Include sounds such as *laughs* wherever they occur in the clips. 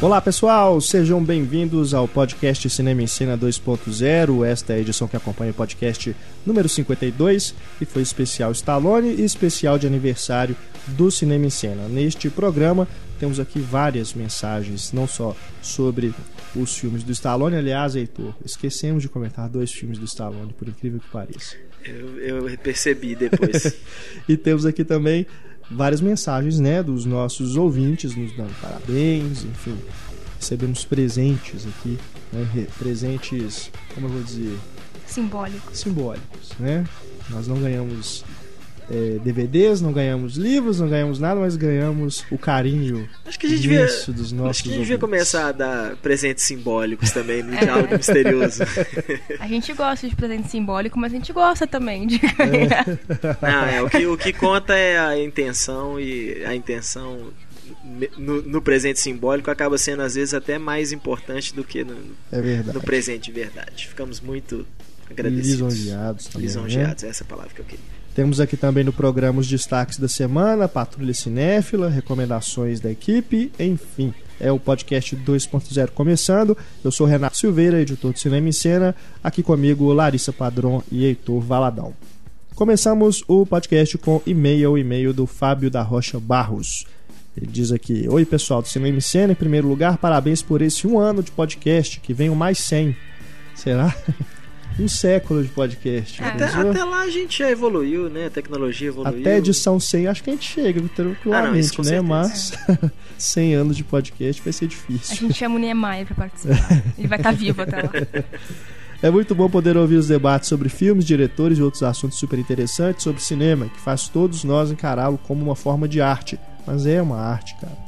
Olá pessoal, sejam bem-vindos ao podcast Cinema em Cena 2.0. Esta é a edição que acompanha o podcast número 52 e foi especial Stallone e especial de aniversário do Cinema em Cena. Neste programa temos aqui várias mensagens, não só sobre os filmes do Stallone, aliás, Heitor, esquecemos de comentar dois filmes do Stallone, por incrível que pareça. Eu, eu percebi depois. *laughs* e temos aqui também várias mensagens, né, dos nossos ouvintes nos dando parabéns, enfim, recebemos presentes aqui, né, presentes, como eu vou dizer, simbólicos, simbólicos, né? Nós não ganhamos é, DVDs, não ganhamos livros, não ganhamos nada, mas ganhamos o carinho acho que a gente devia, dos nossos Acho que a gente devia começar a dar presentes simbólicos também no é. diálogo misterioso. *laughs* A gente gosta de presente simbólico, mas a gente gosta também de ganhar. Não, é, o, que, o que conta é a intenção e a intenção no, no, presente simbólico acaba sendo às vezes até mais importante do que no, é no presente de verdade. Ficamos muito agradecidos. Lisonjeados também. Lisonjeados, né? essa é a palavra que eu queria. Temos aqui também no programa os destaques da semana, Patrulha Cinéfila, recomendações da equipe, enfim. É o podcast 2.0 começando. Eu sou Renato Silveira, editor de Cinema em Cena. Aqui comigo Larissa Padron e Heitor Valadão. Começamos o podcast com e-mail, e-mail do Fábio da Rocha Barros. Ele diz aqui: Oi pessoal do Cinema em Cena, em primeiro lugar, parabéns por esse um ano de podcast, que venham mais 100. Será? *laughs* um século de podcast. Até, até, lá a gente já evoluiu, né? A tecnologia evoluiu. Até edição 100 acho que a gente chega, tranquilamente, ah, não, né? Mas *laughs* 100 anos de podcast vai ser difícil. A gente chama o Niemeyer pra participar. Ele vai estar tá vivo até lá. *laughs* É muito bom poder ouvir os debates sobre filmes, diretores e outros assuntos super interessantes sobre cinema, que faz todos nós encará-lo como uma forma de arte. Mas é uma arte, cara.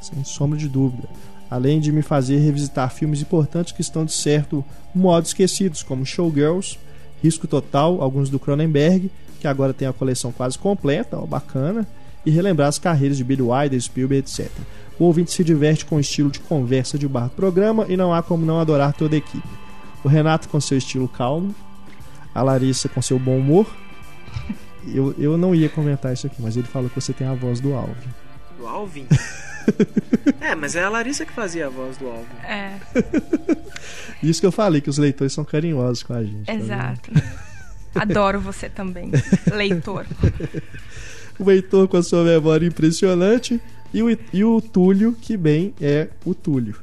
Sem sombra de dúvida além de me fazer revisitar filmes importantes que estão de certo modo esquecidos, como Showgirls, Risco Total, alguns do Cronenberg, que agora tem a coleção quase completa, ó, bacana, e relembrar as carreiras de Billy Wilder, Spielberg, etc. O ouvinte se diverte com o estilo de conversa de barra programa e não há como não adorar toda a equipe. O Renato com seu estilo calmo, a Larissa com seu bom humor. Eu, eu não ia comentar isso aqui, mas ele falou que você tem a voz do Alvin. Do Alvin? *laughs* é, mas é a Larissa que fazia a voz do álbum. É. *laughs* Isso que eu falei, que os leitores são carinhosos com a gente. Tá Exato. Tá Adoro você também, *laughs* leitor. o Heitor com a sua memória impressionante e o, e o Túlio, que bem é o Túlio.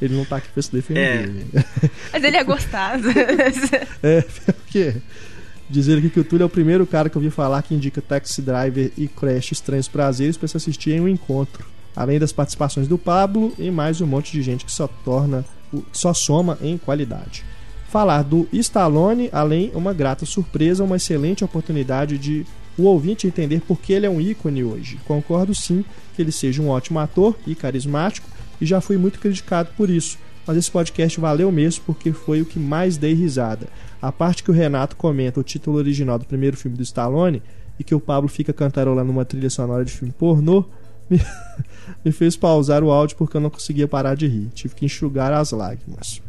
ele não tá aqui pra se defender. É. Mas ele é gostado. é, porque Dizer aqui que o Túlio é o primeiro cara que eu vi falar que indica Taxi Driver e Crash Estranhos Prazeres para se assistir em um encontro. Além das participações do Pablo e mais um monte de gente que só torna, só soma em qualidade. Falar do Stallone, além uma grata surpresa, uma excelente oportunidade de o ouvinte entender por que ele é um ícone hoje. Concordo sim que ele seja um ótimo ator e carismático e já fui muito criticado por isso, mas esse podcast valeu mesmo porque foi o que mais dei risada. A parte que o Renato comenta o título original do primeiro filme do Stallone e que o Pablo fica cantarolando uma trilha sonora de filme pornô *laughs* me, me fez pausar o áudio porque eu não conseguia parar de rir. Tive que enxugar as lágrimas.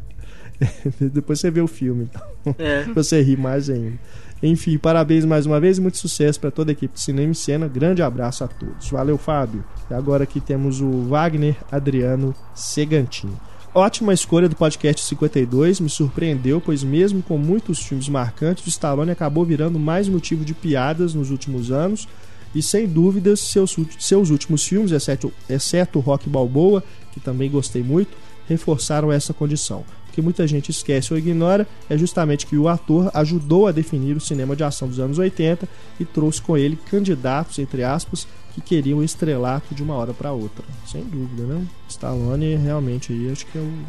*laughs* Depois você vê o filme, então. É. você ri mais ainda. Enfim, parabéns mais uma vez e muito sucesso para toda a equipe de Cinema e Cena. Grande abraço a todos. Valeu, Fábio. E agora aqui temos o Wagner Adriano Segantinho. Ótima escolha do podcast 52, me surpreendeu, pois mesmo com muitos filmes marcantes, o Stallone acabou virando mais motivo de piadas nos últimos anos e sem dúvidas seus, seus últimos filmes, exceto, exceto Rock Balboa, que também gostei muito, reforçaram essa condição. O que muita gente esquece ou ignora é justamente que o ator ajudou a definir o cinema de ação dos anos 80 e trouxe com ele candidatos, entre aspas, que queriam estrelato de uma hora para outra. Sem dúvida, né? Stallone realmente aí acho que é o,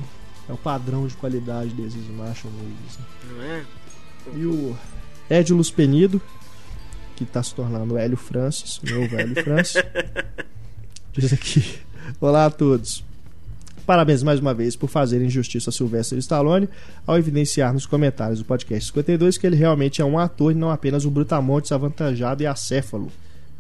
é o padrão de qualidade desses Marshall movies. Né? Não é? E o Edilus Penido, que está se tornando Hélio Francis, meu velho *laughs* Francis, diz aqui: Olá a todos. Parabéns mais uma vez por fazerem justiça a Sylvester Stallone ao evidenciar nos comentários do podcast 52 que ele realmente é um ator e não apenas um brutamontes avantajado e acéfalo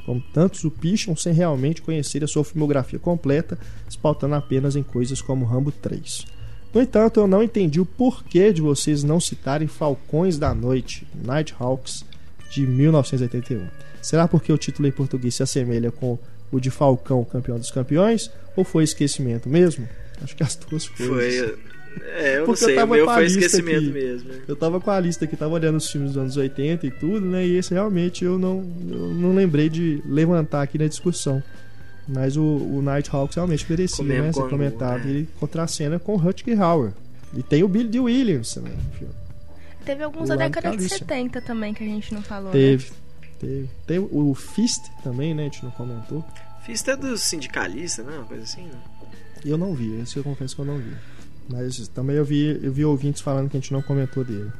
como tantos o picham sem realmente conhecer a sua filmografia completa, espaltando apenas em coisas como Rambo 3. No entanto, eu não entendi o porquê de vocês não citarem Falcões da Noite, Nighthawks, de 1981. Será porque o título em português se assemelha com o de Falcão, campeão dos campeões, ou foi esquecimento mesmo? Acho que as duas coisas. Foi. É, eu Porque não sei, o meu foi esquecimento aqui, mesmo. Eu tava com a lista aqui, tava olhando os filmes dos anos 80 e tudo, né? E esse realmente eu não, eu não lembrei de levantar aqui na discussão. Mas o, o Nighthawks realmente merecia, né? Ser comentado. Né? Ele contracena com o Rutger Hauer. E tem o Billy Williams também filme. Teve alguns da década de 70 também que a gente não falou. Teve, né? teve. Tem o Fist também, né? A gente não comentou. Fist é do sindicalista, né? Uma coisa assim, né? Eu não vi, esse eu confesso que eu não vi. Mas também eu vi, eu vi ouvintes falando que a gente não comentou dele.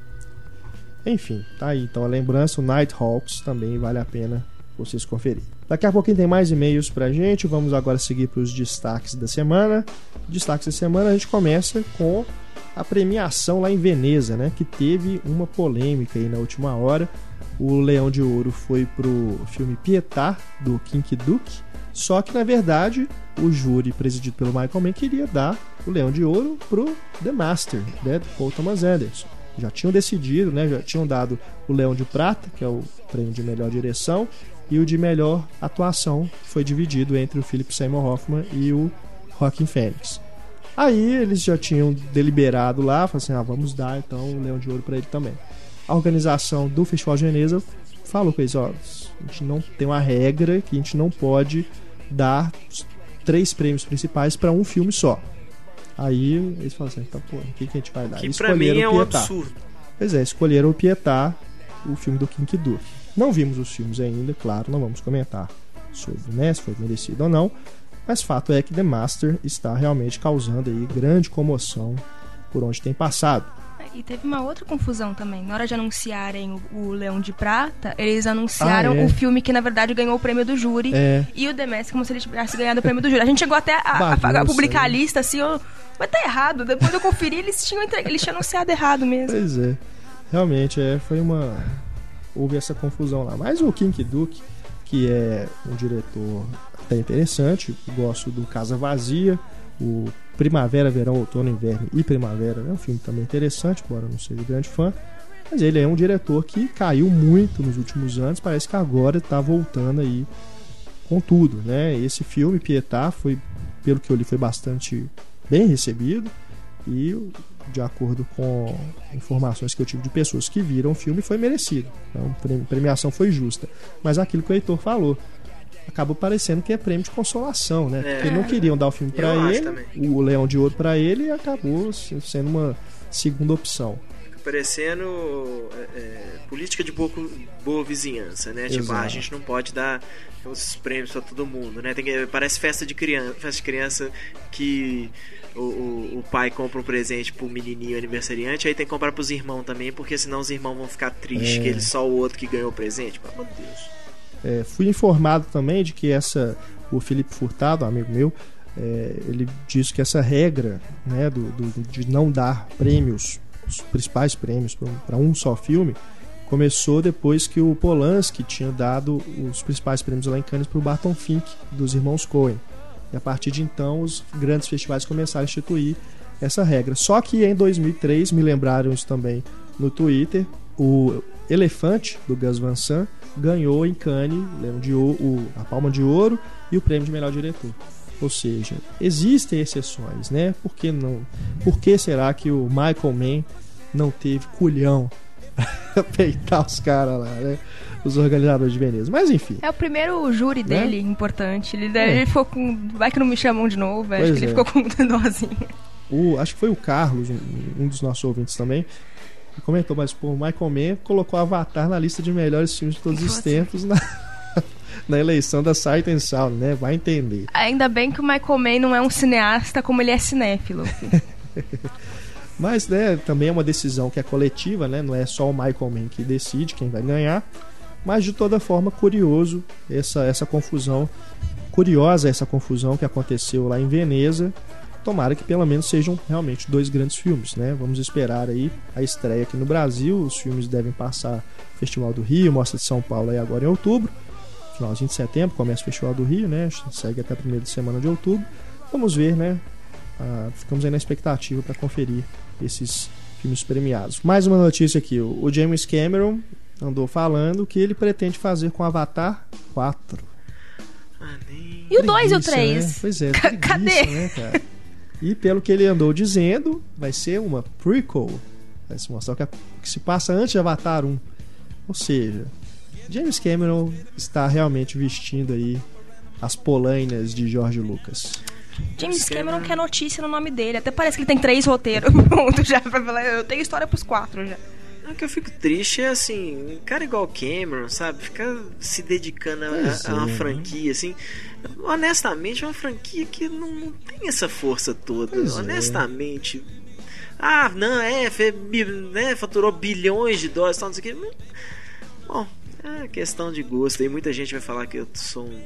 Enfim, tá aí. Então a lembrança, o Nighthawks também vale a pena vocês conferirem. Daqui a pouquinho tem mais e-mails pra gente. Vamos agora seguir para os destaques da semana. Destaques da semana a gente começa com a premiação lá em Veneza, né? Que teve uma polêmica aí na última hora. O Leão de Ouro foi pro filme Pietà, do Kink Duke. Só que, na verdade, o júri presidido pelo Michael Mann queria dar o Leão de Ouro pro The Master, né, Paul Thomas Anderson. Já tinham decidido, né, já tinham dado o Leão de Prata, que é o prêmio de melhor direção, e o de melhor atuação, que foi dividido entre o Philip Seymour Hoffman e o Joaquin Phoenix. Aí eles já tinham deliberado lá, falaram assim: ah, vamos dar então o Leão de Ouro para ele também. A organização do Festival de falou com eles: ó, a gente não tem uma regra que a gente não pode dar três prêmios principais para um filme só. Aí eles falaram assim: tá, pô, o que, que a gente vai dar? Que pra mim é um absurdo. Pois é, escolheram o Pietá, o filme do King Kidou. Não vimos os filmes ainda, claro, não vamos comentar sobre né, se foi merecido ou não. Mas fato é que The Master está realmente causando aí grande comoção por onde tem passado. E teve uma outra confusão também. Na hora de anunciarem o, o Leão de Prata, eles anunciaram ah, é. o filme que, na verdade, ganhou o prêmio do júri. É. E o Mask como se ele tivesse ganhado o prêmio do júri. A gente chegou até a, a, a publicar a lista, assim, eu, mas tá errado. Depois eu conferi, eles tinham, eles tinham anunciado errado mesmo. Pois é. Realmente, é, foi uma... Houve essa confusão lá. Mas o King Duke, que é um diretor até interessante, gosto do Casa Vazia, o Primavera, Verão, Outono, Inverno e Primavera. É um filme também interessante, embora não seja grande fã. Mas ele é um diretor que caiu muito nos últimos anos, parece que agora está voltando aí com tudo, né? Esse filme, Pietá, foi, pelo que eu li, foi bastante bem recebido e, de acordo com informações que eu tive de pessoas que viram o filme, foi merecido. Então, a premiação foi justa. Mas aquilo que o Heitor falou, acabou parecendo que é prêmio de consolação, né? É. Porque não queriam dar o filme para ele, o Leão de Ouro para ele e acabou sendo uma segunda opção. Parecendo é, é, política de boa, boa vizinhança, né? Exato. Tipo, ah, a gente não pode dar os prêmios para todo mundo, né? Tem que, parece festa de criança, festa de criança que o, o, o, pai compra um presente pro menininho aniversariante, aí tem que comprar pros irmãos também, porque senão os irmãos vão ficar tristes é. que ele só o outro que ganhou o presente. Pelo amor de Deus. É, fui informado também de que essa o Felipe Furtado, amigo meu, é, ele disse que essa regra né, do, do, de não dar prêmios, os principais prêmios para um só filme, começou depois que o Polanski tinha dado os principais prêmios lá em Cannes para o Barton Fink, dos irmãos Coen. E a partir de então, os grandes festivais começaram a instituir essa regra. Só que em 2003, me lembraram isso também no Twitter, o Elefante, do Gus Van Sant, ganhou em Cannes de o, a Palma de Ouro e o prêmio de melhor diretor. Ou seja, existem exceções, né? Por que não? Por que será que o Michael Mann não teve culhão *laughs* peitar os caras lá, né? Os organizadores de Veneza. Mas enfim. É o primeiro júri né? dele, importante. Ele, é. ele ficou com. Vai que não me chamam de novo, acho que ele é. ficou com *laughs* dózinha. O, acho que foi o Carlos, um, um dos nossos ouvintes também, comentou, mas pô, o Michael Mann colocou Avatar na lista de melhores filmes de todos os tempos na, *laughs* na eleição da Sight and Sound, né? Vai entender. Ainda bem que o Michael Mann não é um cineasta como ele é cinéfilo. *laughs* mas, né, também é uma decisão que é coletiva, né? Não é só o Michael Mann que decide quem vai ganhar. Mas de toda forma, curioso essa, essa confusão, curiosa essa confusão que aconteceu lá em Veneza tomara que pelo menos sejam realmente dois grandes filmes, né? Vamos esperar aí a estreia aqui no Brasil. Os filmes devem passar Festival do Rio, Mostra de São Paulo aí agora em outubro. Finalzinho de setembro começa o Festival do Rio, né? Segue até a primeira semana de outubro. Vamos ver, né? Ah, ficamos aí na expectativa para conferir esses filmes premiados. Mais uma notícia aqui: o James Cameron andou falando que ele pretende fazer com Avatar 4. Ah, E o 2 e o 3? Né? Pois é, preguiça, cadê? Né, cara? *laughs* E pelo que ele andou dizendo, vai ser uma prequel. Vai se mostrar o que, que se passa antes de Avatar 1. Ou seja, James Cameron está realmente vestindo aí as polainas de George Lucas. James Cameron quer notícia no nome dele. Até parece que ele tem três roteiros *laughs* pronto já pra falar. Eu tenho história pros quatro já. O que eu fico triste é assim, um cara igual Cameron, sabe? Ficar se dedicando a, a, uma é. franquia, assim. Honestamente, é uma franquia que não, não tem essa força toda. Pois é. honestamente. É. Ah, não, é, fe, né, faturou bilhões de dólares, tal, não sei o que. Bom, é questão de gosto. E muita gente vai falar que eu sou um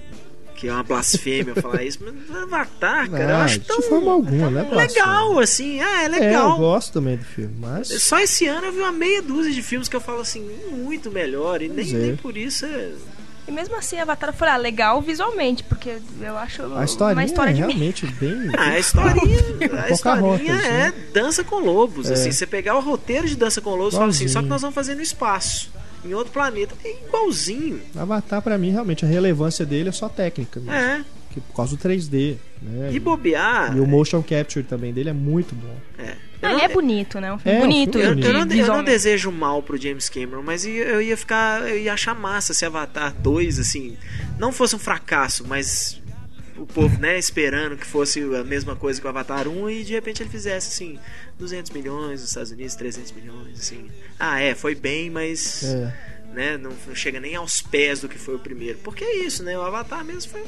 que é uma blasfêmia *laughs* falar isso, mas Avatar, cara, não, eu acho tão. De forma alguma, né? Legal, assim, ah, é legal. É, eu gosto também do filme, mas. Só esse ano eu vi uma meia dúzia de filmes que eu falo assim, muito melhor, e nem, é. nem por isso é. E mesmo assim, Avatar foi ah, legal visualmente, porque eu acho a historinha uma história é realmente bem. *laughs* Ah, a historinha, a historinha é né? Dança com Lobos. É. Assim, você pegar o roteiro de Dança com Lobos e falar assim, só que nós vamos fazer no espaço em outro planeta. É igualzinho. Avatar, para mim, realmente, a relevância dele é só técnica mesmo. É. Que, por causa do 3D. Né? E bobear. E o motion capture também dele é muito bom. É. Ah, ele é bonito, né? Um filme é, bonito. Um filme eu, eu, não, eu, não, desejo mal pro James Cameron, mas eu ia ficar. Eu ia achar massa se Avatar 2, assim, não fosse um fracasso, mas o povo, né, esperando que fosse a mesma coisa que o Avatar 1 e de repente ele fizesse assim, 200 milhões nos Estados Unidos, 300 milhões, assim. Ah, é, foi bem, mas é. né, não, não, chega nem aos pés do que foi o primeiro. Porque é isso, né? O Avatar mesmo foi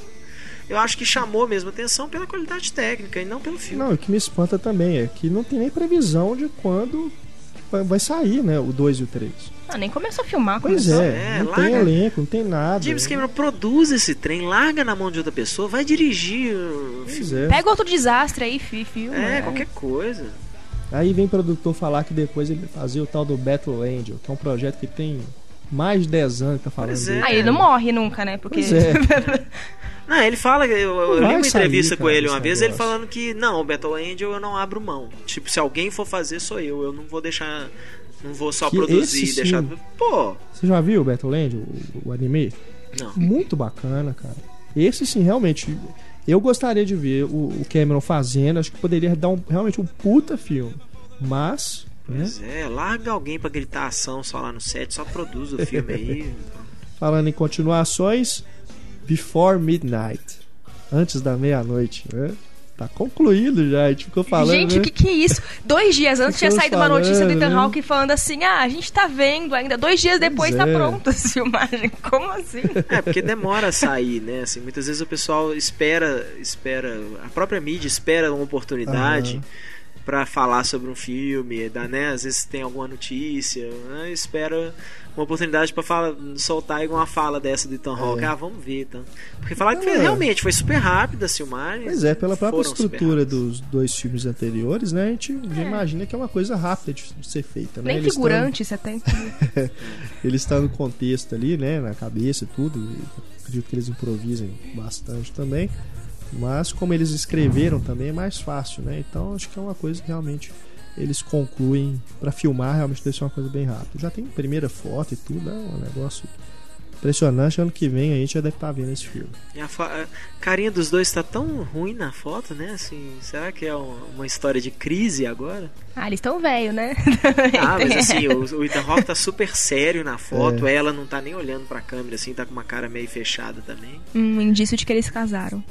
eu acho que chamou mesmo atenção pela qualidade técnica e não pelo filme. Não, o que me espanta também é que não tem nem previsão de quando vai sair, né, o 2 e o 3. Ah, nem começou a filmar. Pois começou. é, é, não larga... tem elenco, não tem nada. James Cameron produz esse trem, larga na mão de outra pessoa, vai dirigir. É. Pega outro desastre aí, filma. É, é, qualquer coisa. Aí vem o produtor falar que depois ele fazia o tal do Battle Angel, que é um projeto que tem mais de 10 anos que tá falando. Pois é. Aí ele não morre nunca, né? Porque. Pois é. *laughs* Não, ele fala, eu, eu li uma entrevista sair, com ele uma vez, negócio. ele falando que não, o Battle Angel eu não abro mão. Tipo, se alguém for fazer, sou eu. Eu não vou deixar não vou só que produzir e deixar. Pô! Você já viu o Battleland, o, o anime? Não. Muito bacana, cara. Esse sim, realmente. Eu gostaria de ver o, Cameron fazendo. Acho que poderia dar um, realmente um puta filme. Mas. Né? Pois né? é, larga alguém pra gritar ação só lá no set, só produz o filme aí. *laughs* Falando em continuações, Before Midnight. Antes da meia-noite, né? Tá concluído já, a gente ficou falando. Gente, o né? que, que é isso? Dois dias antes tinha saído falando, uma notícia do Ethan né? Hawke falando assim: ah, a gente tá vendo ainda. Dois dias depois tá é. pronta a *laughs* filmagem. Como assim? É, porque demora a sair, né? Assim, muitas vezes o pessoal espera, espera, a própria mídia espera uma oportunidade. Uhum para falar sobre um filme, dá, né? Às vezes tem alguma notícia, né? espera uma oportunidade para falar, soltar uma fala dessa do Ethan Hawke. É. Ah, vamos ver, então. Porque falar que foi, é. realmente foi super rápida a filmagem. Pois é, pela própria estrutura dos dois filmes anteriores, né? A gente é. imagina que é uma coisa rápida de ser feita, né? Nem Eles figurante você tem. *laughs* Ele está no contexto ali, né? Na cabeça e tudo. E acredito que eles improvisem bastante também. Mas como eles escreveram também é mais fácil, né? Então acho que é uma coisa que realmente eles concluem para filmar realmente deve ser uma coisa bem rápida. Já tem primeira foto e tudo, é um negócio impressionante. Ano que vem a gente já deve estar tá vendo esse filme. A, a, carinha dos dois está tão ruim na foto, né? Assim, será que é uma história de crise agora? Ah, eles estão velho, né? ah, mas *laughs* assim, o, o Ethan Hawke tá super sério na foto, é. ela não tá nem olhando pra câmera, assim, tá com uma cara meio fechada também. Um indício de que eles casaram.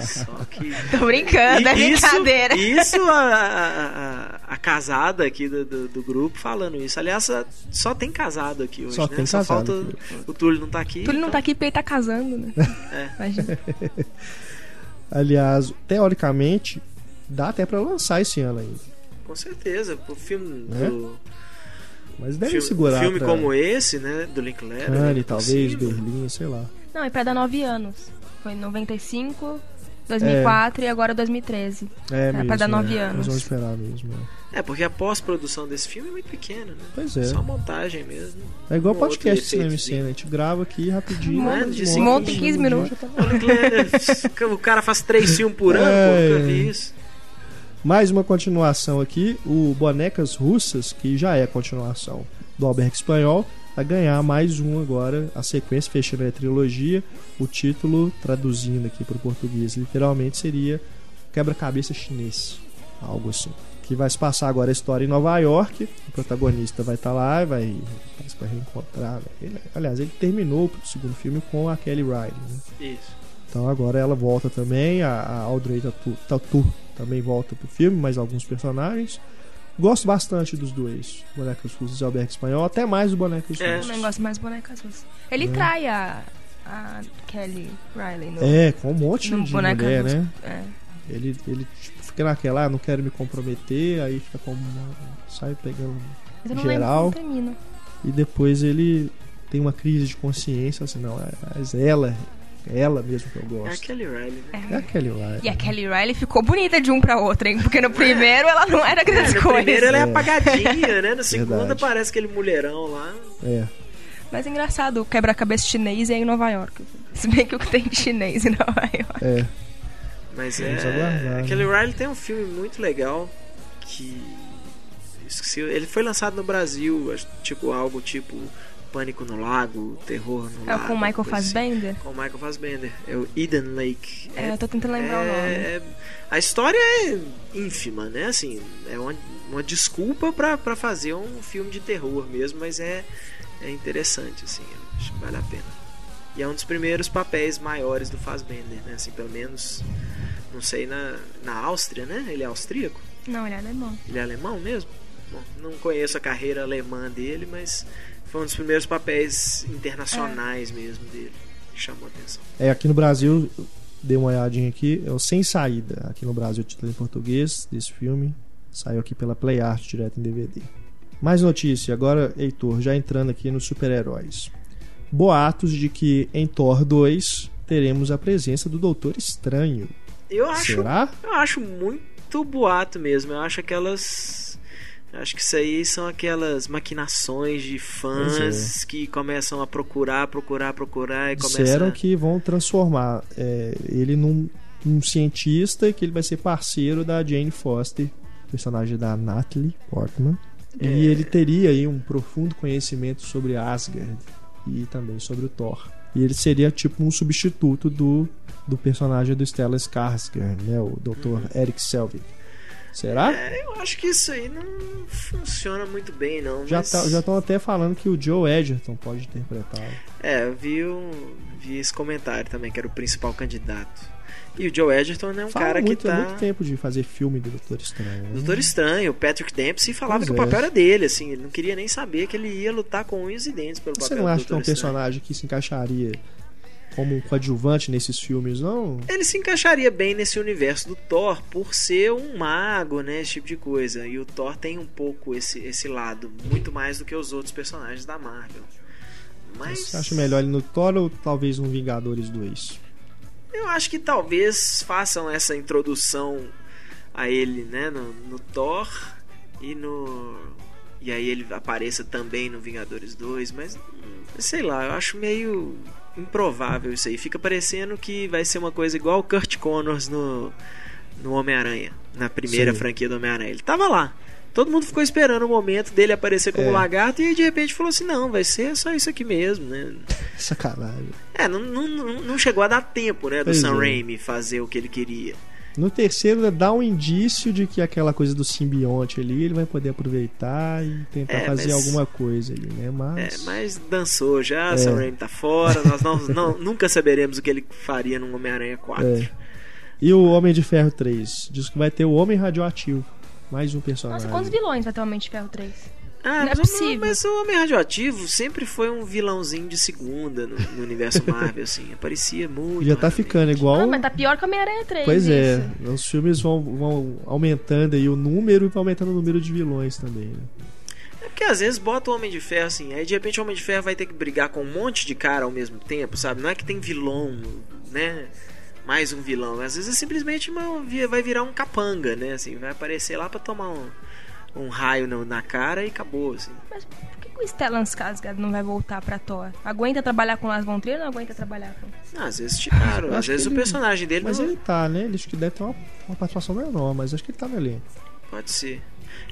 Só que... Tô brincando, é isso, brincadeira. Isso a, a, a casada aqui do, do, do, grupo falando isso. Aliás, só tem casado aqui hoje, só né? Tem só falta aqui. o Túlio não tá aqui. O Túlio então... não tá aqui porque ele tá casando, né? É. Imagina. *laughs* Aliás, teoricamente, dá até pra lançar esse ano ainda. Com certeza. O filme é? do. Mas deve filme, segurar. Um filme pra... como esse, né? Do Linklater. Cannes, é talvez, Berlim, sei lá. Não, é pra dar nove anos. Foi em 95, 2004 é. e agora 2013. É, é mesmo, pra dar nove é. anos. Nós vamos esperar mesmo. É. é, porque a pós-produção desse filme é muito pequena, né? Pois é. Só montagem mesmo. É igual um podcast de cinema cena. A gente grava aqui rapidinho. Monta, de monta em 15 minutos. Tá o cara faz três filmes por ano, é, pô, nunca vi isso. Mais uma continuação aqui, o Bonecas Russas, que já é continuação do Albergue Espanhol, a ganhar mais um agora, a sequência fechando a trilogia. O título, traduzindo aqui para o português, literalmente seria Quebra-cabeça Chinês, algo assim. Que vai se passar agora a história em Nova York. O protagonista vai estar tá lá, vai, vai reencontrar. Ele, aliás, ele terminou o segundo filme com a Kelly Riley. Né? Isso. Então agora ela volta também, a, a Audrey Tatu, Tatu também volta pro filme, mais alguns personagens. Gosto bastante dos dois, Bonecas Russas e Albergue Espanhol, até mais do Bonecas é. Russas. Eu também gosto mais do Bonecas Russas. Ele é. trai a, a Kelly Riley no, É, com um monte de mulher, né? É. Ele, ele tipo, fica naquela, ah, não quero me comprometer, aí fica como. sai pegando geral. E depois ele tem uma crise de consciência, assim, não, mas ela é ela mesmo que eu gosto. É a Kelly Riley, né? É, é a Kelly Riley. E a Kelly Riley ficou bonita de um pra outro, hein? Porque no primeiro ela não era grande é, no primeiro ela é, é apagadinha, né? No *laughs* segundo Verdade. parece aquele mulherão lá. É. Mas é engraçado, o quebra-cabeça chinês é em Nova York. Se bem que o que tem de chinês em Nova York. É. Mas é. Aguardar, a Kelly né? Riley tem um filme muito legal que. Esqueci, ele foi lançado no Brasil, tipo, algo tipo Pânico no Lago, Terror no é Lago. É com o Michael assim. Fassbender? Assim. Com o Michael Fassbender. É o Eden Lake. É, é eu tô tentando lembrar é, o nome. É, a história é ínfima, né? Assim, é uma, uma desculpa para fazer um filme de terror mesmo, mas é, é interessante, assim. Acho que vale a pena. E é um dos primeiros papéis maiores do Fassbender, né? Assim, pelo menos, não sei, na, na Áustria, né? Ele é austríaco? Não, ele é alemão. Ele é alemão mesmo? Bom, não conheço a carreira alemã dele, mas foi um dos primeiros papéis internacionais é. mesmo dele. Que chamou a atenção. É, aqui no Brasil, dei uma olhadinha aqui, é o Sem Saída. Aqui no Brasil, o título em português desse filme. Saiu aqui pela Play Art direto em DVD. Mais notícia, agora, Heitor, já entrando aqui nos super-heróis. Boatos de que em Thor 2 teremos a presença do Doutor Estranho. Eu acho, Será? Eu acho muito boato mesmo. Eu acho aquelas Acho que isso aí são aquelas maquinações de fãs é. que começam a procurar, procurar, procurar e começam. Disseram que vão transformar é, ele num, num, cientista e que ele vai ser parceiro da Jane Foster, personagem da Natalie Portman. É. E ele teria aí um profundo conhecimento sobre Asgard e também sobre o Thor. E ele seria tipo um substituto do, do personagem do Stellan Skarsgård, né, o Dr. Uhum. Eric Selvig. Será? É, eu acho que isso aí não funciona muito bem, não. Já tá, estão até falando que o Joe Edgerton pode interpretar. É, eu vi, vi esse comentário também, que era o principal candidato. E o Joe Edgerton é um Fala cara muito, que tá. É muito tempo de fazer filme do Doutor Estranho. Né? Doutor Estranho, o Patrick Dempsey falava pois que é. o papel era dele, assim, ele não queria nem saber que ele ia lutar com unhas e dentes pelo Você papel Você não acha que é um personagem que se encaixaria como um coadjuvante nesses filmes, não? Ele se encaixaria bem nesse universo do Thor por ser um mago, né? Esse tipo de coisa. E o Thor tem um pouco esse, esse lado, muito mais do que os outros personagens da Marvel. Mas. Você acha melhor ele no Thor ou talvez um Vingadores 2? Eu acho que talvez façam essa introdução a ele, né? No, no Thor e no. E aí ele apareça também no Vingadores 2, mas sei lá, eu acho meio improvável isso aí. Fica parecendo que vai ser uma coisa igual o Kurt Connors no, no Homem-Aranha, na primeira Sim. franquia do Homem-Aranha. Ele tava lá. Todo mundo ficou esperando o momento dele aparecer como é. lagarto e de repente falou assim: não, vai ser só isso aqui mesmo, né? Sacanagem. É, não, não, não chegou a dar tempo, né, do pois Sam é. Raimi fazer o que ele queria. No terceiro dá um indício de que aquela coisa do simbionte ali ele vai poder aproveitar e tentar é, fazer mas... alguma coisa ali, né? Mas. É, mas dançou já, é. Sam Raimi tá fora, nós não, *laughs* não, nunca saberemos o que ele faria no Homem-Aranha 4. É. E o Homem de Ferro 3? Diz que vai ter o Homem Radioativo. Mais um personagem. Nossa, quantos vilões vai ter o Homem de Ferro 3? Ah, não é possível. Mas o Homem Radioativo sempre foi um vilãozinho de segunda no, no universo *laughs* Marvel, assim. Aparecia muito. Já tá ficando igual. Ah, mas tá pior que o Homem-Aranha 3. Pois é, isso. é. Os filmes vão, vão aumentando aí o número e vai aumentando o número de vilões também, né? É porque às vezes bota o Homem de Ferro assim, aí de repente o Homem de Ferro vai ter que brigar com um monte de cara ao mesmo tempo, sabe? Não é que tem vilão, né? Mais um vilão. Às vezes é simplesmente uma, vai virar um capanga, né? Assim, vai aparecer lá para tomar um um raio no, na cara e acabou, assim. Mas por que, o Stellan Skarsgård não vai voltar pra Thor? Aguenta trabalhar com Lars von Trier ou não aguenta trabalhar com... Ah, às vezes tiraram, às vezes o personagem dele... Mas não... ele tá, né? Ele acho que deve ter uma, uma participação menor, mas acho que ele tá no elenco. Pode ser.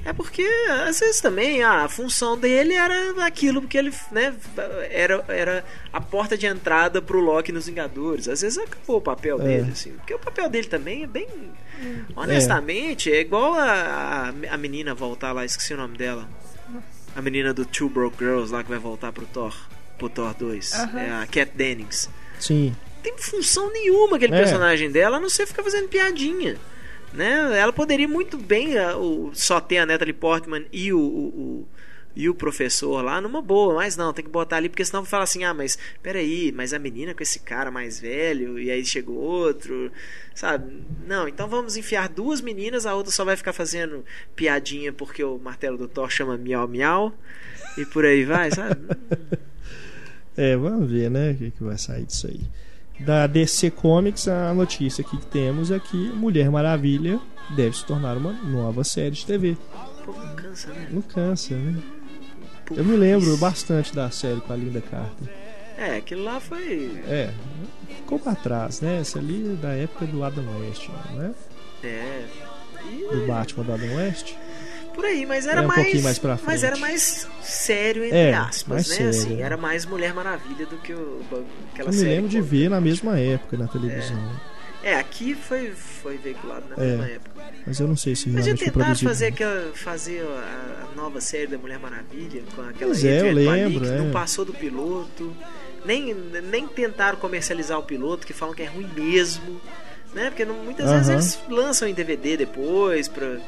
É porque, às vezes também, a função dele era aquilo que ele, né, era, era a porta de entrada pro Loki nos Vingadores. Às vezes acabou o papel é. dele, assim. Porque o papel dele também é bem. Honestamente, é, é igual a, a menina voltar lá, esqueci o nome dela. A menina do Two Broke Girls lá que vai voltar pro Thor, pro Thor 2. Uhum. É a Cat Dennings. Sim. Tem função nenhuma aquele é. personagem dela, a não ser ficar fazendo piadinha. Né? Ela poderia muito bem uh, só ter a Natalie Portman e o, o, o, e o professor lá numa boa, mas não, tem que botar ali, porque senão vai falar assim: ah, mas peraí, mas a menina com esse cara mais velho, e aí chegou outro, sabe? Não, então vamos enfiar duas meninas, a outra só vai ficar fazendo piadinha porque o martelo do Thor chama miau miau, e por aí vai, sabe? *laughs* é, vamos ver, né, o que, que vai sair disso aí da DC Comics, a notícia que temos é que Mulher Maravilha deve se tornar uma nova série de TV. Pô, não cansa, né? Não cansa, né? Pô, Eu me lembro isso. bastante da série com a Linda Carter. É, aquilo lá foi. É, ficou pra trás, né? Essa ali é da época do Adam West, né? É. E... Do Batman do Adam West. Por aí, mas era, era um mais, mais. Mas era mais sério, entre é, aspas, né? Sério. Assim, era mais Mulher Maravilha do que o, aquela Eu me lembro de ver na mesma época na televisão. É, é aqui foi, foi veiculado na é, mesma época. Mas eu não sei se mas realmente já tentaram fazer, aquela, fazer a, a, nova série da Mulher Maravilha com aquela pois é, eu lembro, que é. não passou do piloto. Nem, nem tentaram comercializar o piloto, que falam que é ruim mesmo. Né? Porque não, muitas uh -huh. vezes eles lançam em DVD depois pra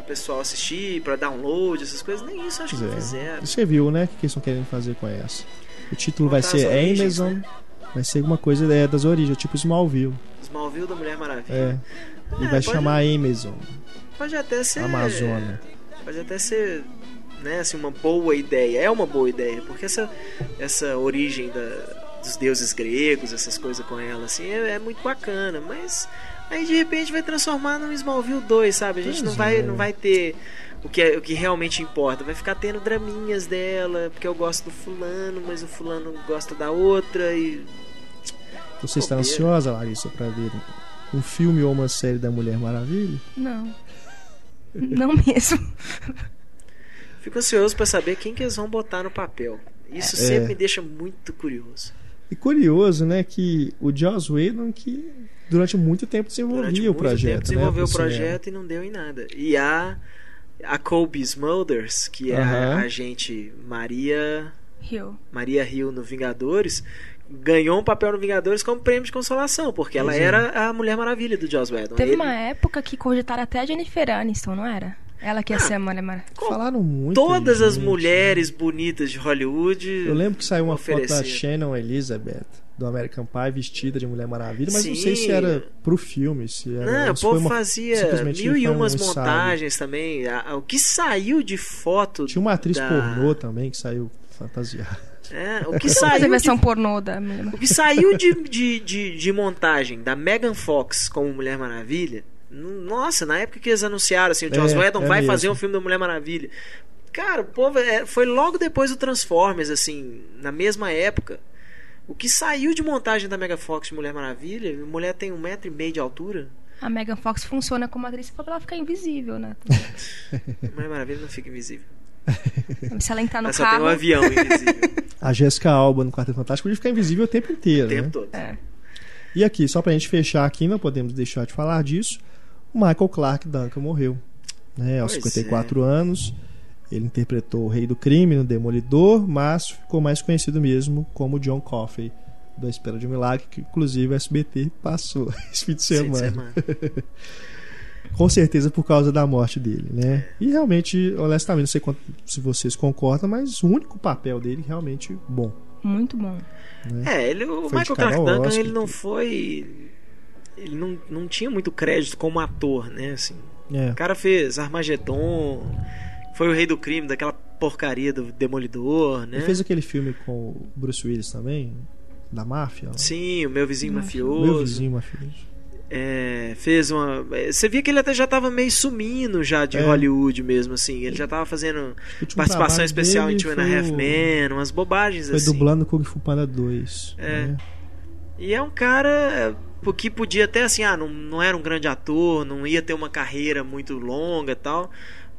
pro pessoal assistir, para download, essas coisas. Nem isso acho que é. fizeram. Você viu, né? O que eles estão querendo fazer com essa? O título vai ser origens, Amazon. Né? Vai ser alguma coisa é, das origens, tipo Smallville. Smallville da Mulher Maravilha. É. E é, vai chamar Amazon. Pode até ser. Amazônia. Pode até ser né, assim, uma boa ideia. É uma boa ideia, porque essa, essa origem da, dos deuses gregos, essas coisas com ela, assim, é, é muito bacana, mas Aí de repente vai transformar no Smallville 2, sabe? A gente não vai, é. não vai ter o que, é, o que realmente importa. Vai ficar tendo draminhas dela, porque eu gosto do fulano, mas o fulano gosta da outra e. Você está ansiosa, Larissa, para ver um filme ou uma série da Mulher Maravilha? Não. Não mesmo. Fico ansioso para saber quem que eles vão botar no papel. Isso é. sempre me deixa muito curioso. E curioso, né, que o Joss Whedon que durante muito tempo desenvolvia durante o projeto. Tempo desenvolveu né, o projeto e não deu em nada. E a, a Colby Smulders, que é uh -huh. a agente Maria Hill. Maria Hill no Vingadores, ganhou um papel no Vingadores como prêmio de consolação, porque ela Exato. era a Mulher Maravilha do Joss Whedon. Teve Ele... uma época que cogitaram até a Jennifer Aniston, não era? Ela que ia ah, ser a Mulher Maravilha. Falaram muito. Todas gente, as mulheres né? bonitas de Hollywood. Eu lembro que saiu uma foto da Shannon Elizabeth do American Pie vestida de Mulher Maravilha, mas Sim. não sei se era pro filme, se era. Não, o povo uma, fazia mil e umas um montagens também. O que saiu de foto. Tinha uma atriz da... pornô também que saiu fantasiada. É, o *laughs* que saiu. versão de, pornô da O que saiu de, de, de, de montagem da Megan Fox como Mulher Maravilha. Nossa, na época que eles anunciaram assim, o Joss é, Whedon é vai mesmo. fazer um filme da Mulher Maravilha. Cara, o povo é, foi logo depois do Transformers, assim, na mesma época. O que saiu de montagem da Mega Fox de Mulher Maravilha, mulher tem um metro e meio de altura. A Megan Fox funciona como atriz pra ela ficar invisível, né? *laughs* Mulher Maravilha não fica invisível. Se ela entrar no ela carro... só tem um avião invisível. *laughs* a Jéssica Alba no Quarteto Fantástico podia ficar invisível o tempo inteiro, O tempo né? todo. É. E aqui, só pra gente fechar aqui, não podemos deixar de falar disso, o Michael Clark Duncan morreu. Né, aos Pois 54 anos. Ele interpretou o Rei do Crime no Demolidor, mas ficou mais conhecido mesmo como John Coffey, da Espera de um Milagre, que inclusive o SBT passou *laughs* esse fim de Fim de semana. *laughs* Com certeza por causa da morte dele, né? E realmente, honestamente, não sei quanto- se vocês concordam, mas o único papel dele realmente bom. Muito bom. É, ele, o Foi Michael Clark Duncan, Oscar, ele não foi. Ele não, não tinha muito crédito como ator, né? Assim, É. o cara fez Armagedon, foi o rei do crime, daquela porcaria do Demolidor, né? Ele fez aquele filme com o Bruce Willis também, da máfia. Sim, o meu vizinho Mafioso. mafioso. Meu vizinho mafioso. É, fez uma. é, Você via que ele até já tava meio sumindo já de É. Hollywood mesmo, assim. Ele já tava fazendo participação especial em Two and a foi Half o- Men, umas bobagens Foi assim. dublando Kung Fu Panda 2. É. né? E é um cara é, que podia até assim, ah, não, não era um grande ator, não ia ter uma carreira muito longa e tal.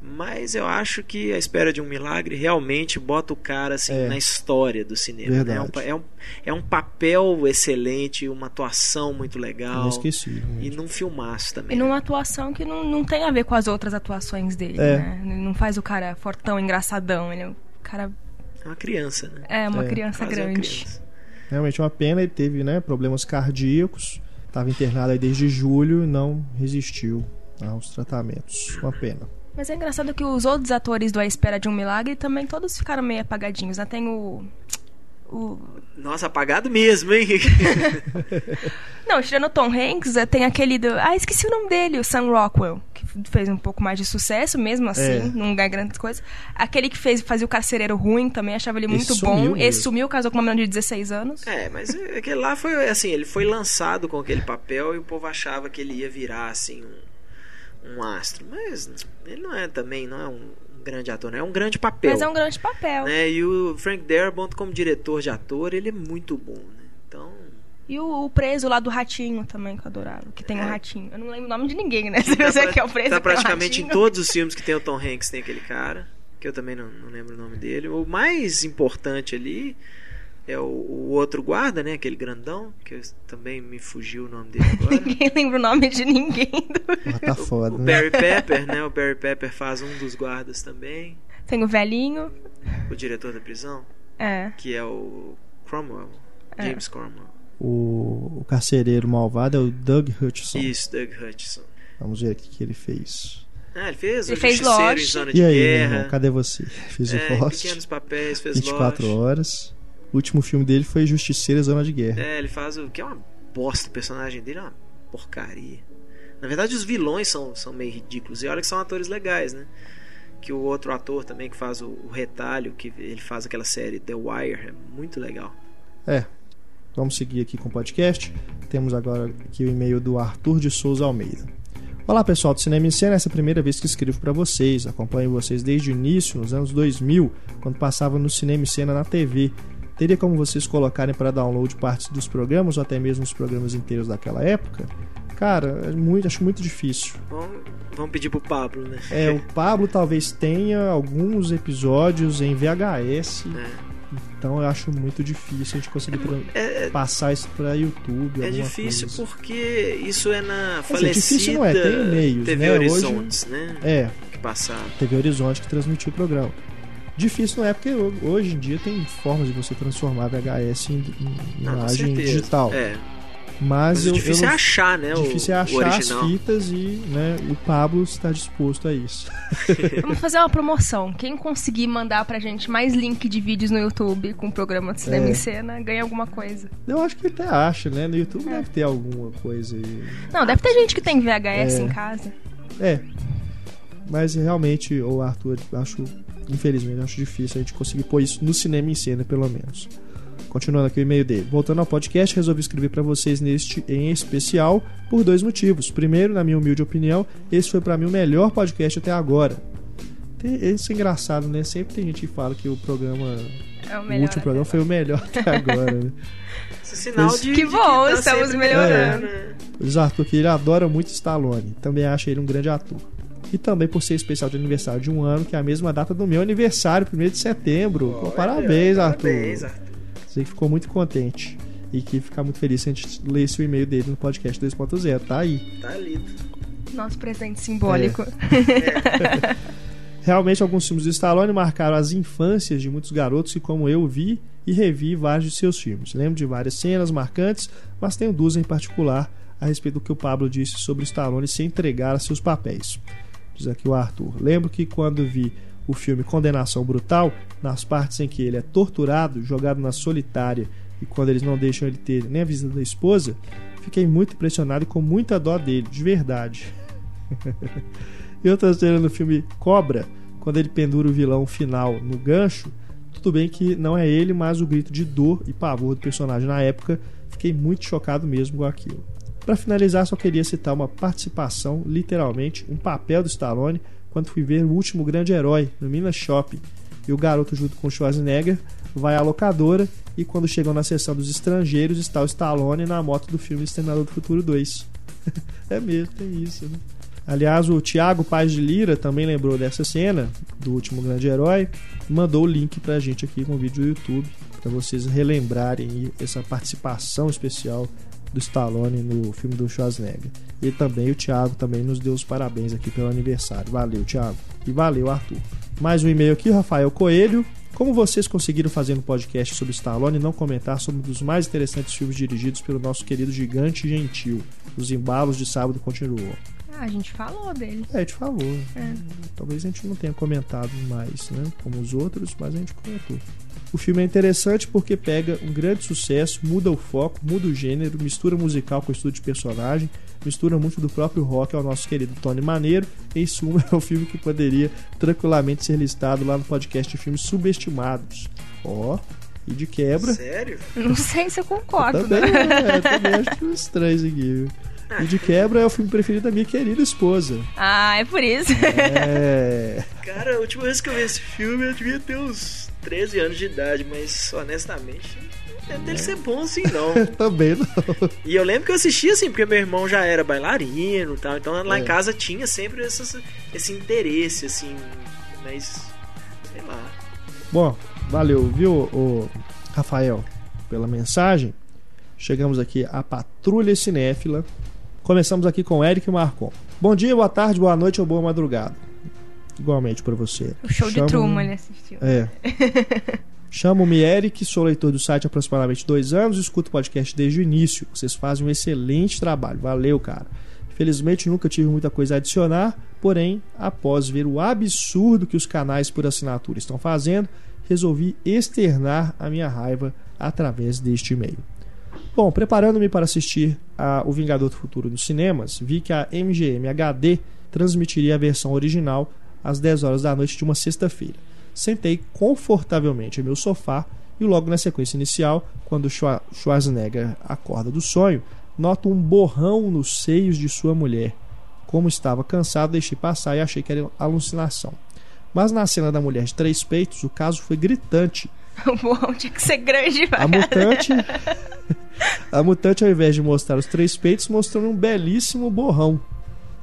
Mas eu acho que A Espera de um Milagre realmente bota o cara assim, é. na história do cinema. Né? É, um, é, um, é, um, papel excelente, uma atuação muito legal. esqueci. E num filmaço também. E numa atuação que não, não tem a ver com as outras atuações dele. É. Né? Não faz o cara fortão, engraçadão. Ele é um cara. É uma criança, né? É, uma é. criança grande. Uma criança. Realmente uma pena, ele teve né, problemas cardíacos. Estava internado aí desde julho e não resistiu aos tratamentos. Uma pena. Mas é engraçado que os outros atores do A Espera de um Milagre também todos ficaram meio apagadinhos. Né? Tem o. o... Nossa, apagado mesmo, hein? *laughs* Não, tirando o Tom Hanks, é, tem aquele do. Ah, esqueci o nome dele, o Sam Rockwell, que fez um pouco mais de sucesso, mesmo assim, é. não ganha grandes coisas. Aquele que fez fazia o carcereiro ruim também, achava ele muito Esse bom. Sumiu Esse sumiu, casou com uma menina de 16 anos. É, mas aquele lá foi assim, ele foi lançado com aquele papel e o povo achava que ele ia virar assim um um astro, mas ele não é também, não é um grande ator, né? é um grande papel. Mas é um grande papel. Né? E o Frank Darabont como diretor de ator, ele é muito bom, né? Então... E o, o, preso lá do Ratinho também, que eu adorava, que tem é. um ratinho. Eu não lembro o nome de ninguém, né? *laughs* Se você tá, que é o preso Tá praticamente em todos os filmes que tem o Tom Hanks, tem aquele cara, que eu também não, não lembro o nome dele. O mais importante ali é o, o, outro guarda, né? Aquele grandão, que eu, também me fugiu o nome dele *laughs* agora. ninguém lembra o nome de ninguém. Do... Ah, tá foda, o, o Barry Pepper, né? O Barry Pepper faz um dos guardas também. Tem o velhinho. O diretor da prisão. É. Que é o Cromwell. É. James Cromwell. O, o carcereiro malvado é o Doug Hutchison. Isso, Doug Hutchison. Vamos ver o que ele fez. Ah, ele fez ele o fez Justiceiro em Zona de e aí, Guerra. Irmão, cadê você? Fiz é, o Lost. pequenos papéis, fez 24 Lost. horas. O último filme dele foi Justiceira Zona de Guerra. É, ele faz o que é uma bosta. O personagem dele é uma porcaria. Na verdade, os vilões são, são meio ridículos. E olha que são atores legais, né? Que o outro ator também que faz o, o retalho, que ele faz aquela série The Wire, é muito legal. É. Vamos seguir aqui com o podcast. Temos agora aqui o e-mail do Arthur de Souza Almeida. Olá pessoal do Cinema em Cena, essa é a primeira vez que escrevo para vocês. Acompanho vocês desde o início, nos anos 2000, quando passava no Cinema em Cena na TV. Teria como vocês colocarem para download partes dos programas ou até mesmo os programas inteiros daquela época? Cara, é muito, acho muito difícil. Vamos, vamos pedir pro Pablo, né? É, o Pablo talvez tenha alguns episódios em VHS. É. Então eu acho muito difícil a gente conseguir é, é, passar isso para YouTube. É difícil coisa. porque isso é na falecida é difícil não é, tem e-mails, TV né? Horizontes, Hoje, né? É. Que passaram. TV Horizonte que transmitiu o programa. Difícil não é porque hoje em dia tem formas de você transformar VHS em, em não, imagem digital. É. Mas, Mas eu, difícil eu, é achar, né? Difícil o, é achar as fitas e né, o Pablo está disposto a isso. *laughs* Vamos fazer uma promoção. Quem conseguir mandar pra gente mais link de vídeos no YouTube com o programa de cinema é. em cena, ganha alguma coisa. Eu acho que até acha, né? No YouTube é. deve ter alguma coisa aí. Não, deve ter gente que tem VHS é. em casa. É. Mas realmente, o Arthur, acho Infelizmente, acho difícil a gente conseguir pôr isso no cinema em cena, pelo menos. Continuando aqui o e-mail dele. Voltando ao podcast, resolvi escrever para vocês neste em especial por dois motivos. Primeiro, na minha humilde opinião, esse foi para mim o melhor podcast até agora. Isso é engraçado, né? Sempre tem gente que fala que o programa. É o, melhor, o último programa foi o melhor até agora, né? *laughs* Esse sinal de, que bom, que tá estamos melhorando. É, diz Arthur que ele adora muito Stallone. Também acha ele um grande ator e também por ser especial de aniversário de um ano, que é a mesma data do meu aniversário, 1 de setembro. Pô, parabéns, Arthur. Parabéns, Arthur. Você que ficou muito contente e que ficar muito feliz se a gente lesse o e-mail dele no podcast 2.0. Tá aí. Tá lido. Nosso presente simbólico. É. *laughs* *laughs* Realmente, alguns filmes do Stallone marcaram as infâncias de muitos garotos que, como eu, vi e revi vários de seus filmes. Lembro de várias cenas marcantes, mas tenho duas em particular a respeito do que o Pablo disse sobre Stallone se entregar a seus papéis diz aqui o Arthur. Lembro que quando vi o filme Condenação Brutal, nas partes em que ele é torturado, jogado na solitária e quando eles não deixam ele ter nem a visita da esposa, fiquei muito impressionado e com muita dó dele, de verdade. *laughs* e outra cena no filme Cobra, quando ele pendura o vilão final no gancho, tudo bem que não é ele, mas o grito de dor e pavor do personagem na época, fiquei muito chocado mesmo com aquilo. Para finalizar, só queria citar uma participação, literalmente, um papel do Stallone quando fui ver o último grande herói no Minas Shopping. E o garoto, junto com o Schwarzenegger, vai à locadora e quando chegam na sessão dos estrangeiros está o Stallone na moto do filme Exterminador do Futuro 2. *laughs* é mesmo, tem isso, né? Aliás, o Thiago Paz de Lira também lembrou dessa cena do último grande herói, mandou o link pra gente aqui com o vídeo do YouTube para vocês relembrarem essa participação especial do Stallone no filme do Schwarzenegger. E também o Thiago também nos deu os parabéns aqui pelo aniversário. Valeu, Thiago. E valeu, Arthur. Mais um e-mail aqui, Rafael Coelho. Como vocês conseguiram fazer um podcast sobre Stallone e não comentar sobre um dos mais interessantes filmes dirigidos pelo nosso querido gigante gentil? Os embalos de sábado continuam. Ah, a gente falou dele. É, a gente falou. É. Talvez a gente não tenha comentado mais, né? Como os outros, mas a gente comentou. O filme é interessante porque pega um grande sucesso, muda o foco, muda o gênero, mistura musical com estudo de personagem, mistura muito do próprio rock ao nosso querido Tony Maneiro. Em suma, *laughs* é um filme que poderia tranquilamente ser listado lá no podcast de filmes subestimados. Ó, oh, e de quebra. Sério? Não sei se eu concordo. Eu também, né? é, também acho estranho isso aqui. E de quebra é o filme preferido da minha querida esposa. Ah, é por isso. É. *laughs* Cara, a última vez que eu vi esse filme eu devia ter uns 13 anos de idade, mas honestamente não deve ser bom assim não. *laughs* Também não. E eu lembro que eu assistia assim, porque meu irmão já era bailarino e tal, então lá é. em casa tinha sempre esse, esse interesse, assim, mas sei lá. Bom, valeu, viu, o Rafael, pela mensagem. Chegamos aqui à Patrulha Cinéfila. Começamos aqui com Eric Marcon. Bom dia, boa tarde, boa noite ou boa madrugada. Igualmente para você. O show Chamo... de Truman ele assistiu. É. *laughs* Chamo-me Eric, sou leitor do site há aproximadamente dois anos e escuto o podcast desde o início. Vocês fazem um excelente trabalho. Valeu, cara. Infelizmente nunca tive muita coisa a adicionar, porém, após ver o absurdo que os canais por assinatura estão fazendo, resolvi externar a minha raiva através deste e-mail. Bom, preparando-me para assistir a O Vingador do Futuro nos cinemas, vi que a MGM HD transmitiria a versão original às 10 horas da noite de uma sexta-feira. Sentei confortavelmente em meu sofá e logo na sequência inicial, quando Schwarzenegger acorda do sonho, noto um borrão nos seios de sua mulher. Como estava cansado, deixei passar e achei que era alucinação. Mas na cena da mulher de três peitos, o caso foi gritante. *laughs* O borrão tinha que ser grande, A mutante *laughs* A mutante, ao invés de mostrar os três peitos, mostrou um belíssimo borrão.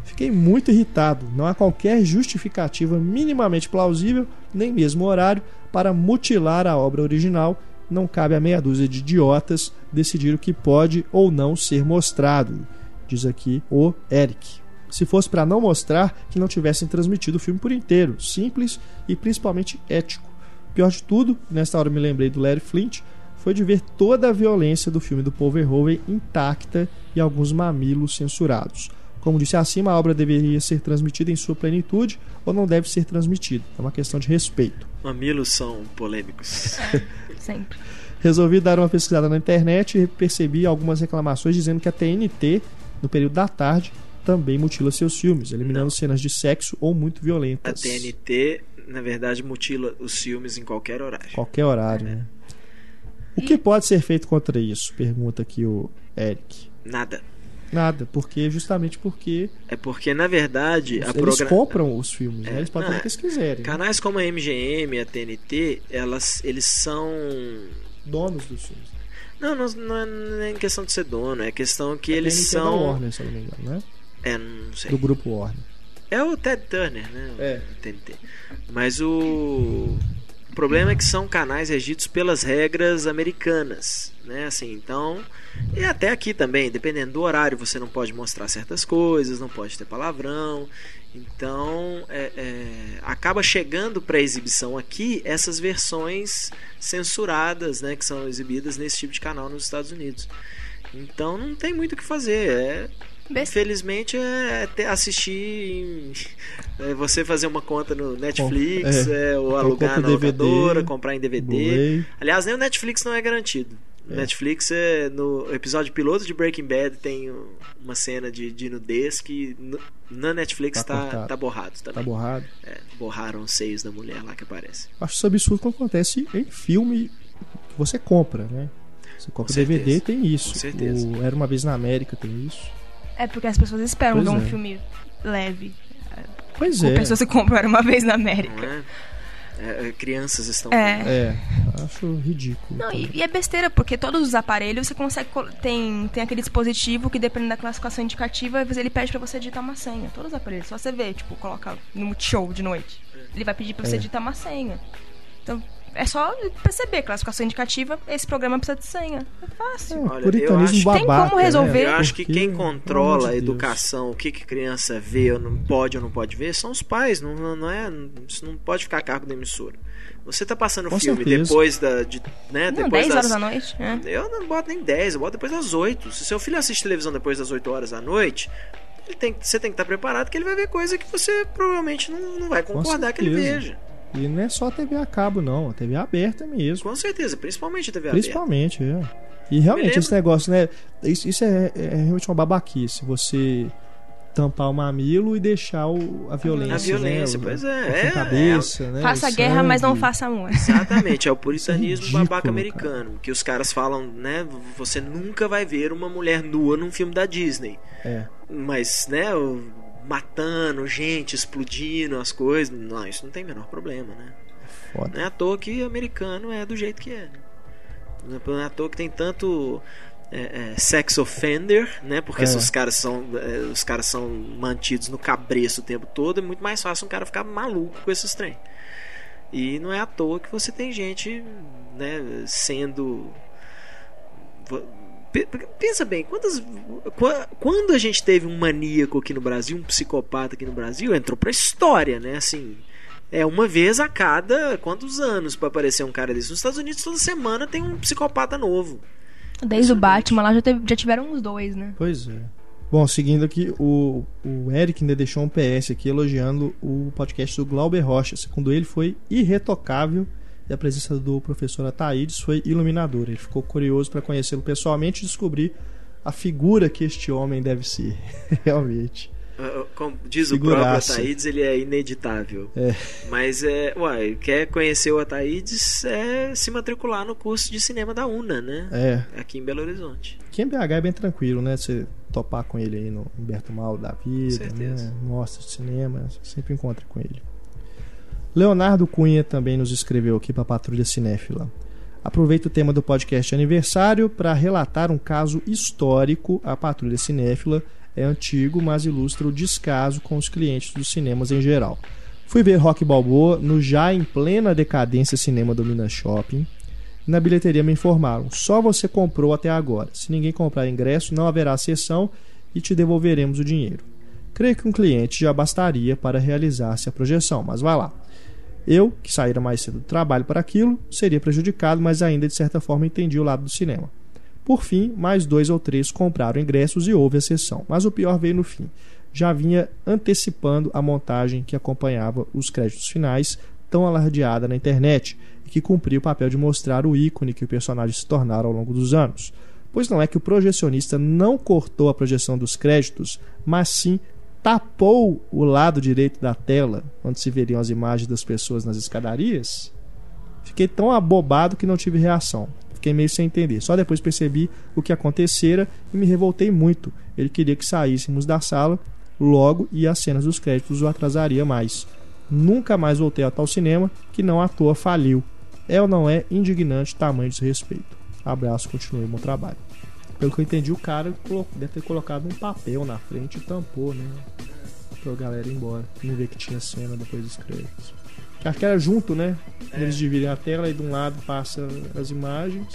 Fiquei muito irritado. Não há qualquer justificativa minimamente plausível, nem mesmo horário, para mutilar a obra original. Não cabe a meia dúzia de idiotas decidir o que pode ou não ser mostrado, diz aqui o Eric. Se fosse para não mostrar, que não tivessem transmitido o filme por inteiro, simples e principalmente ético. Pior de tudo, nesta hora me lembrei do Larry Flint, foi de ver toda a violência do filme do Paul Verhoeven intacta e alguns mamilos censurados. Como disse acima, a obra deveria ser transmitida em sua plenitude ou não deve ser transmitida. É uma questão de respeito. Mamilos são polêmicos. *laughs* Sempre. Resolvi dar uma pesquisada na internet e percebi algumas reclamações dizendo que a TNT, no período da tarde, também mutila seus filmes, eliminando não. cenas de sexo ou muito violentas. A TNT, na verdade, mutila os filmes em qualquer horário. Qualquer horário, é. né? O que pode ser feito contra isso? Pergunta aqui o Eric. Nada. Nada, porque justamente porque. É porque, na verdade. Eles, eles compram os filmes, né? é, né? eles podem fazer o que eles quiserem. Canais né? como a MGM, a TNT, elas, eles são. Donos dos filmes. Não, não, não é nem questão de ser dono, é questão que a eles TNT são. É da Warner, se eu não me engano, né? É, não sei. Do grupo Warner. É o Ted Turner, né? É. O TNT. Mas o problema é que são canais regidos pelas regras americanas, né? Assim, então, e até aqui também, dependendo do horário, você não pode mostrar certas coisas, não pode ter palavrão. Então, é, é, acaba chegando para exibição aqui essas versões censuradas, né, que são exibidas nesse tipo de canal nos Estados Unidos. Então, não tem muito o que fazer. É. Infelizmente é assistir é você fazer uma conta no Netflix, é, é ou alugar na DVD, locadora, comprar em DVD. Aliás, nem o Netflix não é garantido. É. Netflix é no episódio piloto de Breaking Bad tem uma cena de, de nudez que na Netflix tá, tá, tá borrado também. Tá borrado. É, borraram os seios da mulher lá que aparece. Acho isso absurdo quando acontece em filme que você compra, né? Você compra DVD tem isso. Com certeza. O Era uma vez na América tem isso. É porque as pessoas esperam ver um é. filme leve. Pois Com é. pessoas que compraram uma vez na América. É? é, crianças estão é. é, acho ridículo. Não, e, e, é besteira, porque todos os aparelhos você consegue. Tem, tem aquele dispositivo que, dependendo da classificação indicativa, ele pede pra você digitar uma senha. Todos os aparelhos. Só você vê, tipo, coloca no Multishow de noite. Ele vai pedir pra você é. digitar uma senha. Então, é só perceber, classificação indicativa, esse programa precisa de senha. É fácil. É, Olha, puritanismo babaca, tem como resolver. Né? Eu acho que quem controla a educação, o que, que criança vê, ou não pode ou não pode ver, são os pais. Não, não, é, isso não pode ficar a cargo da emissora. Você tá passando o filme certeza. depois da. De, né, não, depois 10 das... horas da noite. É. Eu não boto nem 10, eu boto depois das 8. Se seu filho assiste televisão depois das 8 horas da noite, ele tem, você tem que estar preparado que ele vai ver coisa que você provavelmente não, não vai concordar que ele veja. E não é só a TV a cabo, não. A TV aberta mesmo. Com certeza, principalmente a TV principalmente, aberta. Principalmente, é. E realmente esse negócio, né? Isso, isso é, é, realmente uma babaquice. Você tampar o mamilo e deixar o, a violência. A violência, né? pois é. é cabeça, é. né? Faça guerra, sangue. mas não faça amor. Exatamente, é o puritanismo é babaca americano. Cara. Que os caras falam, né? Você nunca vai ver uma mulher nua num filme da Disney. É. Mas, né? O matando gente, explodindo as coisas. Não, isso não tem o menor problema, né? Foda. Não é à toa que americano é do jeito que é. Não é à toa que tem tanto é, é, sex offender, né? Porque é. os caras são é, os caras são mantidos no cabreço o tempo todo, é muito mais fácil um cara ficar maluco com esses trem. E não é à toa que você tem gente, né, sendo Pensa bem, quantas, quando a gente teve um maníaco aqui no Brasil, um psicopata aqui no Brasil, entrou pra história, né? Assim, é uma vez a cada quantos anos para aparecer um cara desse. Nos Estados Unidos, toda semana tem um psicopata novo. Desde o Batman lá já, teve, já tiveram uns dois, né? Pois é. Bom, seguindo aqui, o, o Eric ainda deixou um PS aqui elogiando o podcast do Glauber Rocha. Segundo ele, foi irretocável e a presença do professor Ataídes foi iluminadora. Ele ficou curioso para conhecê-lo pessoalmente e descobrir a figura que este homem deve ser, *laughs* realmente. Ah, ah, como diz Figuraça. o próprio Ataídes, ele é ineditável. É. Mas, é, uai, quer conhecer o Ataídes, é se matricular no curso de cinema da UNA, né? É. Aqui em Belo Horizonte. Aqui em BH é bem tranquilo, né? Você topar com ele aí no Humberto Mal da vida, né? Mostra de cinema, sempre encontra com ele. Leonardo Cunha também nos escreveu aqui para a Patrulha Cinéfila. Aproveito o tema do podcast aniversário para relatar um caso histórico. A Patrulha Cinéfila é antigo, mas ilustra o descaso com os clientes dos cinemas em geral. Fui ver Rock Balboa no já em plena decadência cinema do Minas Shopping. Na bilheteria me informaram: só você comprou até agora. Se ninguém comprar ingresso, não haverá sessão e te devolveremos o dinheiro. Creio que um cliente já bastaria para realizar-se a projeção, mas vai lá. Eu, que saíra mais cedo do trabalho para aquilo, seria prejudicado, mas ainda de certa forma entendi o lado do cinema. Por fim, mais dois ou três compraram ingressos e houve a sessão. Mas o pior veio no fim. Já vinha antecipando a montagem que acompanhava os créditos finais, tão alardeada na internet, e que cumpria o papel de mostrar o ícone que o personagem se tornara ao longo dos anos. Pois não é que o projecionista não cortou a projeção dos créditos, mas sim tapou o lado direito da tela, onde se veriam as imagens das pessoas nas escadarias, fiquei tão abobado que não tive reação. Fiquei meio sem entender. Só depois percebi o que acontecera e me revoltei muito. Ele queria que saíssemos da sala logo e as cenas dos créditos o atrasaria mais. Nunca mais voltei a tal cinema que não à toa faliu. É ou não é indignante tamanho desrespeito. Abraço, continue o meu trabalho. Pelo que eu entendi, o cara deve ter colocado um papel na frente e tampou, né? Pra galera ir embora. Não ver que tinha cena depois dos créditos. Acho que era junto, né? É. Eles dividem a tela e de um lado passa as imagens.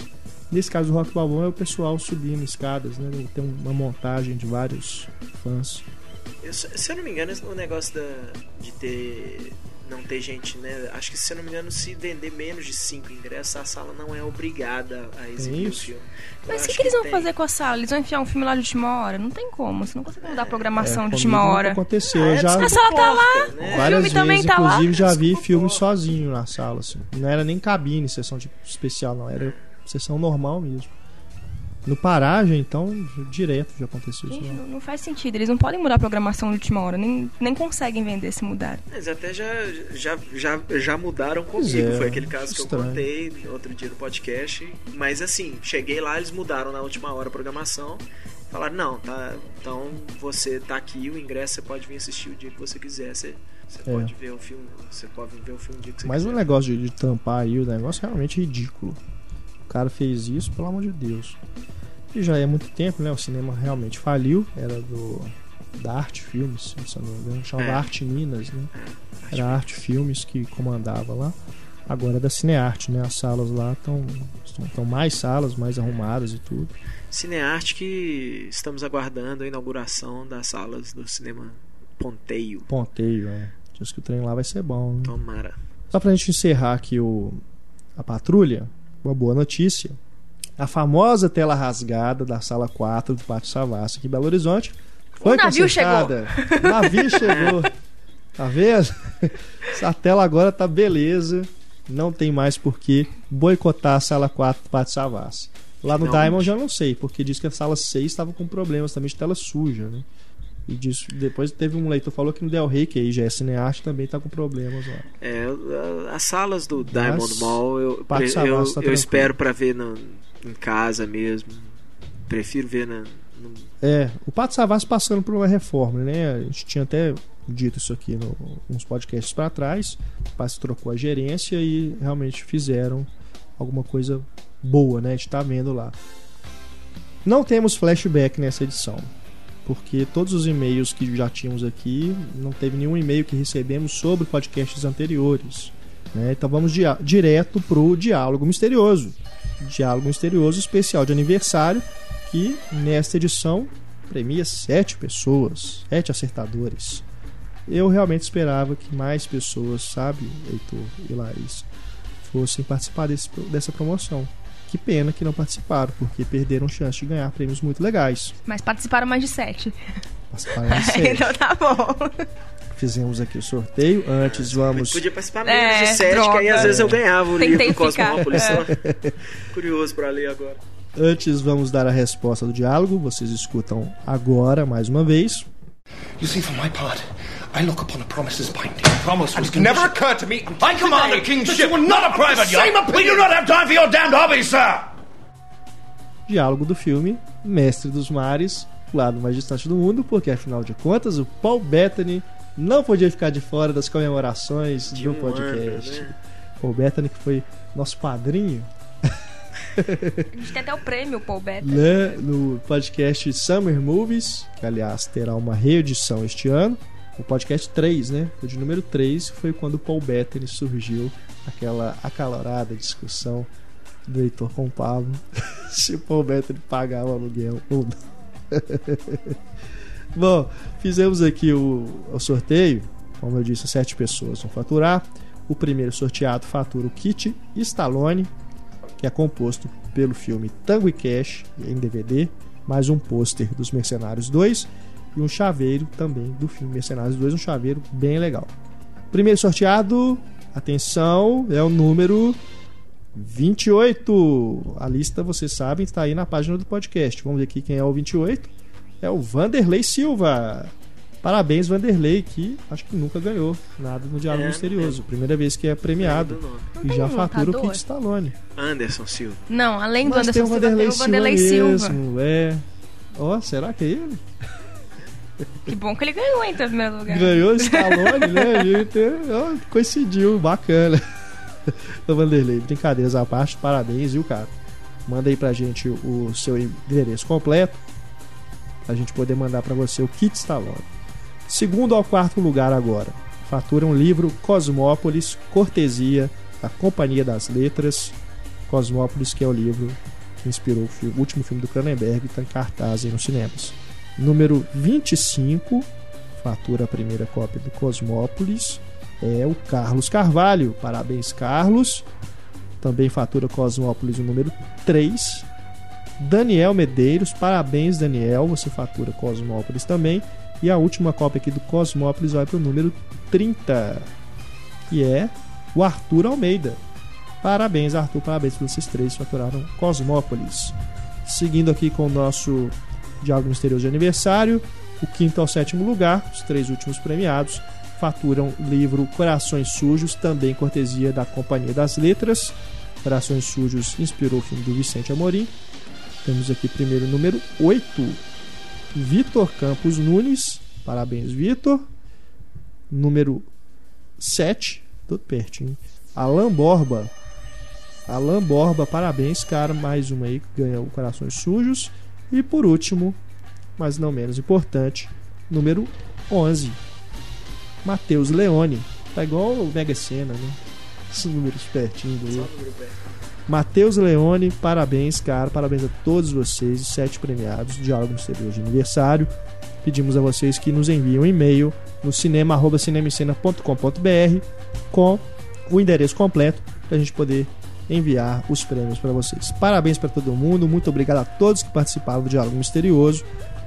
Nesse caso do Rock Balboa é o pessoal subindo escadas, né? Tem uma montagem de vários fãs. Eu, se eu não me engano, o negócio da, de ter não ter gente, né? Acho que se eu não me engano, se vender menos de 5 ingressos, a sala não é obrigada a exibir o filme. Mas o que, que, eles vão tem. fazer com a sala? Eles vão enfiar um filme lá de última hora? Não tem como, você não consegue mudar a programação é, de última hora. Aconteceu, ah, já... A sala tá lá, né? o filme também vezes, tá lá. Inclusive já vi filme sozinho na sala, assim. Não era nem cabine, sessão tipo, especial, não. Era sessão normal mesmo. No Paragem, então, direto já aconteceu Gente, isso. Não, não, faz sentido. Eles não podem mudar a programação de última hora. Nem, nem conseguem vender se mudar. Eles até já, já, já, já mudaram comigo. É, Foi aquele caso que estranho. eu contei outro dia no podcast. Mas assim, cheguei lá, eles mudaram na última hora a programação. Falaram, não, tá. Então você tá aqui, o ingresso você pode vir assistir o dia que você quiser. Você Você é. pode ver o filme, você pode ver o filme dia que você Mas quiser. o negócio de, de tampar aí, o negócio é realmente ridículo. Cara fez isso, pelo amor de Deus. E já é muito tempo, né? O cinema realmente faliu. Era do. Da Arte Filmes, se não me engano. Chamava É. Arte Minas, né? Era a Arte Filmes que comandava lá. Agora é da Cinearte, né? As salas lá estão estão mais salas, mais arrumadas e tudo. Cinearte que estamos aguardando a inauguração das salas do cinema Ponteio. Ponteio, é. Diz que o trem lá vai ser bom. Né? Tomara. Só pra gente encerrar aqui o, a patrulha, uma boa notícia. A famosa tela rasgada da sala 4 do Pátio Savassi aqui em Belo Horizonte foi O navio consertada. O navio chegou. Tá vendo? Essa tela agora tá beleza. Não tem mais por que boicotar a sala 4 do Pátio Savassi. Lá no Finalmente. Diamond já não sei, porque diz que a sala 6 estava com problemas também de tela suja, né? E disso, depois teve um leitor falou que no Del Rey, que aí já é cinearte, também tá com problemas lá. É, as salas do Diamond Mall eu, Savassi eu, tá eu espero pra ver em casa mesmo. Prefiro ver na, no- É, o Pato Savassi passando por uma reforma, né? A gente tinha até dito isso aqui no, uns podcasts para trás. O Pato trocou a gerência e realmente fizeram alguma coisa boa, né? A gente tá vendo lá. Não temos flashback nessa edição, porque todos os e-mails que já tínhamos aqui, não teve nenhum e-mail que recebemos sobre podcasts anteriores. né? Então vamos direto pro Diálogo Misterioso. Diálogo Misterioso especial de aniversário, que nesta edição premia sete pessoas, sete acertadores. Eu realmente esperava que mais pessoas, sabe, Heitor e Laís, fossem participar desse- dessa promoção. Que pena que não participaram, porque perderam chance de ganhar prêmios muito legais. Mas participaram mais de sete. Participaram de *laughs* sete. então tá bom. Fizemos aqui o sorteio. Antes vamos. Podia participar É, menos de sete, que aí droga. às vezes eu ganhava o Tentei livro ficar, Cosmópolis. é. Curioso pra ler agora. Antes vamos dar a resposta do diálogo. Vocês escutam agora mais uma vez. You see, for my part, I look upon a promise as binding. Promise was never occurred to me. I command the king's ship, not a private yacht. We do not have time for your damned hobbies, sir. Diálogo do filme Mestre dos Mares, o lado mais distante do mundo, porque afinal de contas o Paul Bettany não podia ficar de fora das comemorações De do um podcast. ano, né? Paul Bettany que foi nosso padrinho A gente tem até o prêmio, Paul Better. né, no podcast Summer Movies, que aliás terá uma reedição este ano. O podcast 3, né? O de número 3 foi quando o Paul Bettany surgiu aquela acalorada discussão do Heitor com o Pablo *laughs* se o Paul Bettany pagava o aluguel ou não. *laughs* Bom, fizemos aqui o, o sorteio. Como eu disse, sete pessoas vão faturar. O primeiro sorteado fatura o kit Stallone, que é composto pelo filme Tango e Cash em DVD, mais um pôster dos Mercenários 2 e um chaveiro também do filme Mercenários 2, um chaveiro bem legal. Primeiro sorteado, atenção, é o número 28. A lista, vocês sabem, está aí na página do podcast. Vamos ver aqui quem é o 28. É o Vanderlei Silva. Parabéns, Vanderlei, que acho que nunca ganhou nada no Diálogo É, Misterioso. Primeira vez que é premiado. E tem já um fatura o lutador? kit Stallone. Anderson Silva. Não, além do Mas tem Anderson o Silva, Vanderlei, tem o Vanderlei Silva, Silva. mesmo, é. Ó, será que é ele? *laughs* Que bom que ele ganhou então, em primeiro lugar. Ganhou o Stallone, né? Ó, coincidiu, bacana. *laughs* Ô Vanderlei, brincadeiras à parte, parabéns, viu, cara? Manda aí pra gente o seu endereço completo pra gente poder mandar pra você o kit Stallone. Segundo ao quarto lugar agora, fatura um livro Cosmópolis, cortesia da Companhia das Letras. Cosmópolis, que é o livro que inspirou o, filme- o último filme do Cronenberg, está em cartaz aí nos cinemas. Número 25, fatura a primeira cópia do Cosmópolis, é o Carlos Carvalho. Parabéns, Carlos. Também fatura Cosmópolis o número 3. Daniel Medeiros, parabéns, Daniel. Você fatura Cosmópolis também. E a última cópia aqui do Cosmópolis vai para o número 30, que é o Arthur Almeida. Parabéns, Arthur. Parabéns por vocês três faturaram Cosmópolis. Seguindo aqui com o nosso Diálogo Misterioso de aniversário, o quinto ao sétimo lugar, os três últimos premiados, faturam livro Corações Sujos, também cortesia da Companhia das Letras. Corações Sujos inspirou o filme do Vicente Amorim. Temos aqui primeiro número 8, Vitor Campos Nunes. Parabéns, Vitor. Número 7, tudo pertinho. Alan Borba. Alan Borba, parabéns, cara. Mais uma aí que ganhou Corações Sujos. E por último, mas não menos importante, número 11. Matheus Leone. Tá igual o Mega Sena, né? Esses números pertinho do Matheus Leone, parabéns, cara. Parabéns a todos vocês, os sete premiados, Diálogo Misterioso de aniversário. Pedimos a vocês que nos enviem um e-mail no cinema.cinemicena.com.br com o endereço completo para a gente poder enviar os prêmios para vocês. Parabéns para todo mundo, muito obrigado a todos que participaram do Diálogo Misterioso.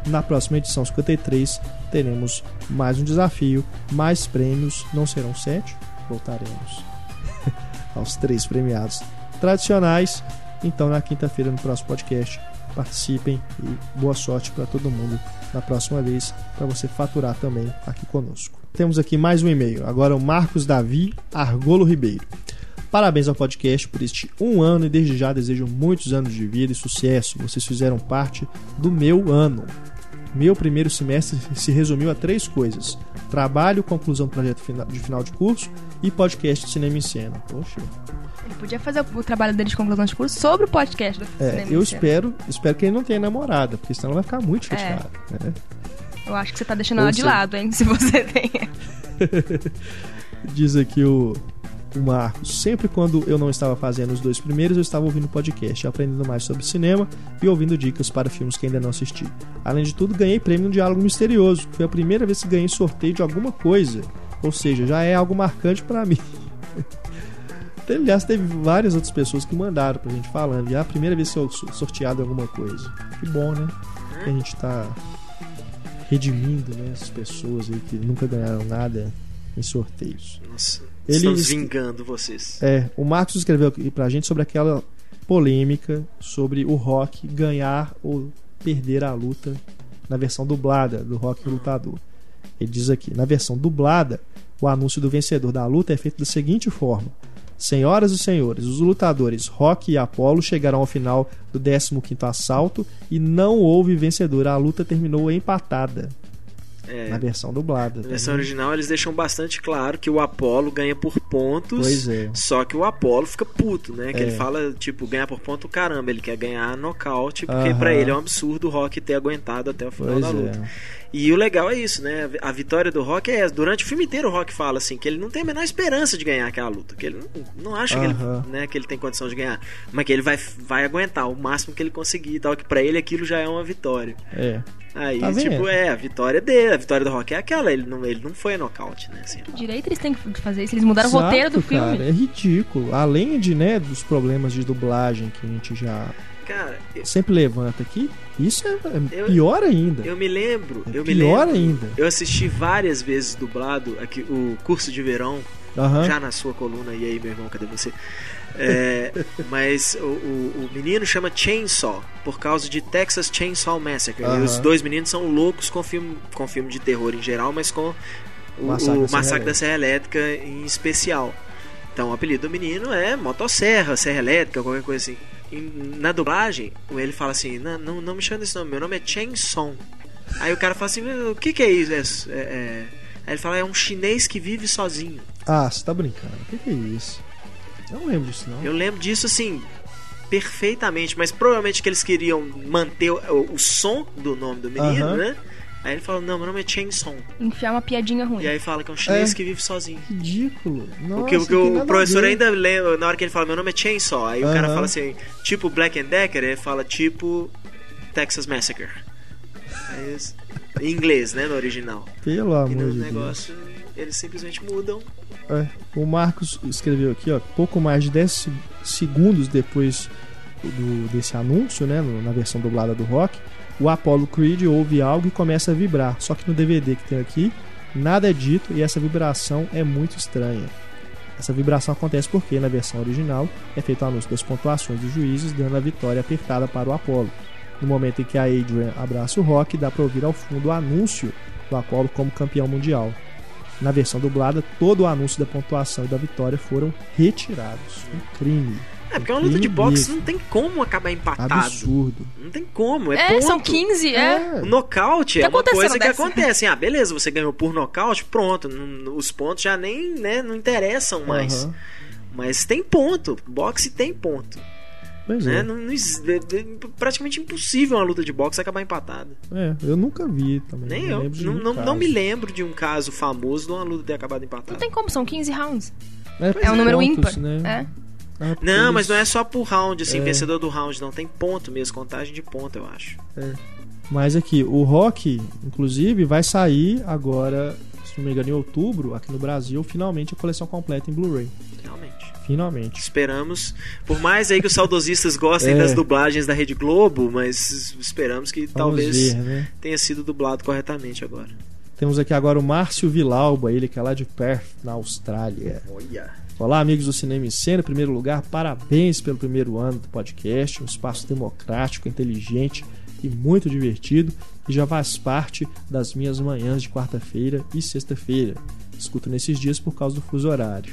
Na próxima edição 53 teremos mais um desafio, mais prêmios, não serão sete, voltaremos *laughs* aos três premiados tradicionais. Então, na quinta-feira, no próximo podcast, participem e boa sorte para todo mundo na próxima vez, para você faturar também aqui conosco. Temos aqui mais um e-mail, agora o Marcos Davi Argolo Ribeiro. Parabéns ao podcast por este um ano e desde já desejo muitos anos de vida e sucesso. Vocês fizeram parte do meu ano. Meu primeiro semestre se resumiu a três coisas: trabalho, conclusão do projeto de final de curso e podcast de cinema em cena. Poxa. Ele podia fazer o trabalho dele de conclusão de curso sobre o podcast do é, cinema Eu espero, espero que ele não tenha namorada, porque senão ela vai ficar muito é. chateada. É. Né? Eu acho que você tá deixando Ou ela de lado, hein? Se você *laughs* tem. *laughs* Diz aqui o o Marcos. Sempre quando eu não estava fazendo os dois primeiros, eu estava ouvindo podcast, aprendendo mais sobre cinema e ouvindo dicas para filmes que ainda não assisti. Além de tudo, ganhei prêmio no Diálogo Misterioso. Foi a primeira vez que ganhei sorteio de alguma coisa. Ou seja, já é algo marcante para mim. *laughs* Aliás, teve várias outras pessoas que mandaram pra gente falando. E é a primeira vez que eu sou sorteado alguma coisa. Que bom, né? Que a gente tá redimindo né, essas pessoas aí que nunca ganharam nada em sorteios. Nossa. Ele Estamos vingando vocês. É, o Marcos escreveu aqui pra gente sobre aquela polêmica sobre o Rock ganhar ou perder a luta na versão dublada do Rock Lutador. Ele diz aqui: na versão dublada, o anúncio do vencedor da luta é feito da seguinte forma: Senhoras e senhores, os lutadores Rock e Apollo chegaram ao final do 15º assalto e não houve vencedor. A luta terminou empatada. É, na versão dublada. Na versão original eles deixam bastante claro que o Apollo ganha por pontos. É. Só que o Apollo fica puto, né? Que é. ele fala, tipo, ganhar por ponto, caramba, ele quer ganhar nocaute, porque uh -huh. para ele é um absurdo o Rock ter aguentado até o final pois da luta. É. E o legal é isso, né? A vitória do Rock é essa. Durante o filme inteiro o Rock fala assim que ele não tem a menor esperança de ganhar aquela luta, que ele não, não acha uh -huh. que, ele, né, que ele tem condição de ganhar, mas que ele vai, vai aguentar o máximo que ele conseguir e tal, que para ele aquilo já é uma vitória. É. Aí, tá tipo, é, a vitória dele, a vitória do Rock é aquela, ele não, ele não foi nocaute, né? Assim. Que direito eles têm que fazer isso? Eles mudaram Exato, o roteiro do filme. Cara, é ridículo. Além de, né, dos problemas de dublagem que a gente já Cara, eu... sempre levanta aqui, isso é, é eu, pior ainda. Eu me lembro, é eu me pior lembro, ainda. Eu assisti várias vezes dublado aqui o curso de verão, já na sua coluna e aí, meu irmão, cadê você? É, *laughs* mas o, o, o, menino chama Chainsaw por causa de Texas Chainsaw Massacre. E os dois meninos são loucos com filme, com filme de terror em geral, mas com o Massacre, o Massacre da Serra Elétrica em especial. Então o apelido do menino é Motosserra, Serra Elétrica, qualquer coisa assim. Na dublagem, ele fala assim: não, não, não me chama desse nome, meu nome é Chainsaw. Aí o cara fala assim: o que, que é isso? É, é... Aí ele fala: é um chinês que vive sozinho. Ah, você tá brincando. O que, que é isso? Eu não lembro disso, não. Eu lembro disso, assim, perfeitamente, mas provavelmente que eles queriam manter o, o som do nome do menino, né? Aí ele fala, não, meu nome é Chainsaw. Enfiar uma piadinha ruim. E aí fala que é um chinês é. que vive sozinho. Ridículo. Nossa, porque, porque o professor ainda lembra, na hora que ele fala, meu nome é Chainsaw, aí o cara fala assim, tipo Black and Decker, ele fala tipo Texas Massacre. É isso. Em inglês, né, no original. Pelo amor de Deus. E no negócio, eles simplesmente mudam é, o Marcos escreveu aqui, ó, pouco mais de 10 segundos depois do, desse anúncio, né, na versão dublada do rock, o Apollo Creed ouve algo e começa a vibrar. Só que no DVD que tem aqui, nada é dito e essa vibração é muito estranha. Essa vibração acontece porque, na versão original, é feito o anúncio das pontuações dos juízes, dando a vitória apertada para o Apollo. No momento em que a Adrian abraça o Rock, dá para ouvir ao fundo o anúncio do Apollo como campeão mundial. Na versão dublada, todo o anúncio da pontuação e da vitória foram retirados. Um crime. É, porque uma luta de boxe não tem como acabar empatado. Absurdo. Não tem como, é, É, ponto. são 15, é. O nocaute é uma acontecendo coisa que dessa? acontece. Ah, beleza, você ganhou por nocaute, pronto. Os pontos já nem né, não interessam mais. Aham. Mas tem ponto. Boxe tem ponto. Pois Né? é. Não- não é- é praticamente impossível uma luta de boxe acabar empatada. É, eu nunca vi também. Nem não eu. Não, não, não me lembro de um caso famoso de uma luta ter acabado empatada. Não tem como, são 15 rounds. É, É um número pontos, ímpar. Né? É. Ah, Não, eles- mas não é só por round, assim, É. vencedor do round, não. Tem ponto mesmo, contagem de ponto, eu acho. Mas aqui, o Rock, inclusive, vai sair agora, se não me engano, em outubro, aqui no Brasil, finalmente a coleção completa em Blu-ray. Realmente. Finalmente. Esperamos. Por mais aí que os saudosistas gostem É. das dublagens da Rede Globo, mas esperamos que Vamos talvez ver, né? tenha sido dublado corretamente agora. Temos aqui agora o Márcio Vilauba, ele que é lá de Perth, na Austrália. Olha. Olá, amigos do Cinema em Cena. Em primeiro lugar, parabéns pelo primeiro ano do podcast. Um espaço democrático, inteligente e muito divertido. E já faz parte das minhas manhãs de quarta-feira e sexta-feira. Escuto nesses dias por causa do fuso horário.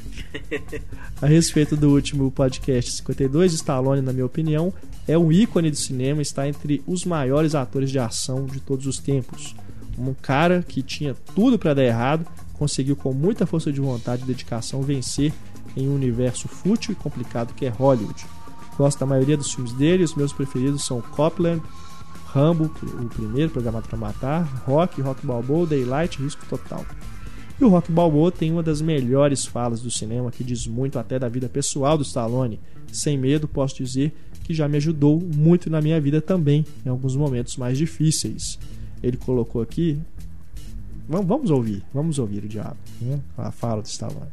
*laughs* A respeito do último podcast 52, Stallone, na minha opinião, é um ícone do cinema e está entre os maiores atores de ação de todos os tempos. Um cara que tinha tudo para dar errado, conseguiu com muita força de vontade e dedicação vencer em um universo fútil e complicado que é Hollywood. Gosto da maioria dos filmes dele, os meus preferidos são Copland, Rambo, o primeiro, Programado para Matar, Rock, Rock Balboa, Daylight, Risco Total. E o Rock Balboa tem uma das melhores falas do cinema que diz muito até da vida pessoal do Stallone. Sem medo, posso dizer que já me ajudou muito na minha vida também, em alguns momentos mais difíceis. Ele colocou aqui. Vamos, ouvir, vamos ouvir o diabo, né? a fala do Stallone.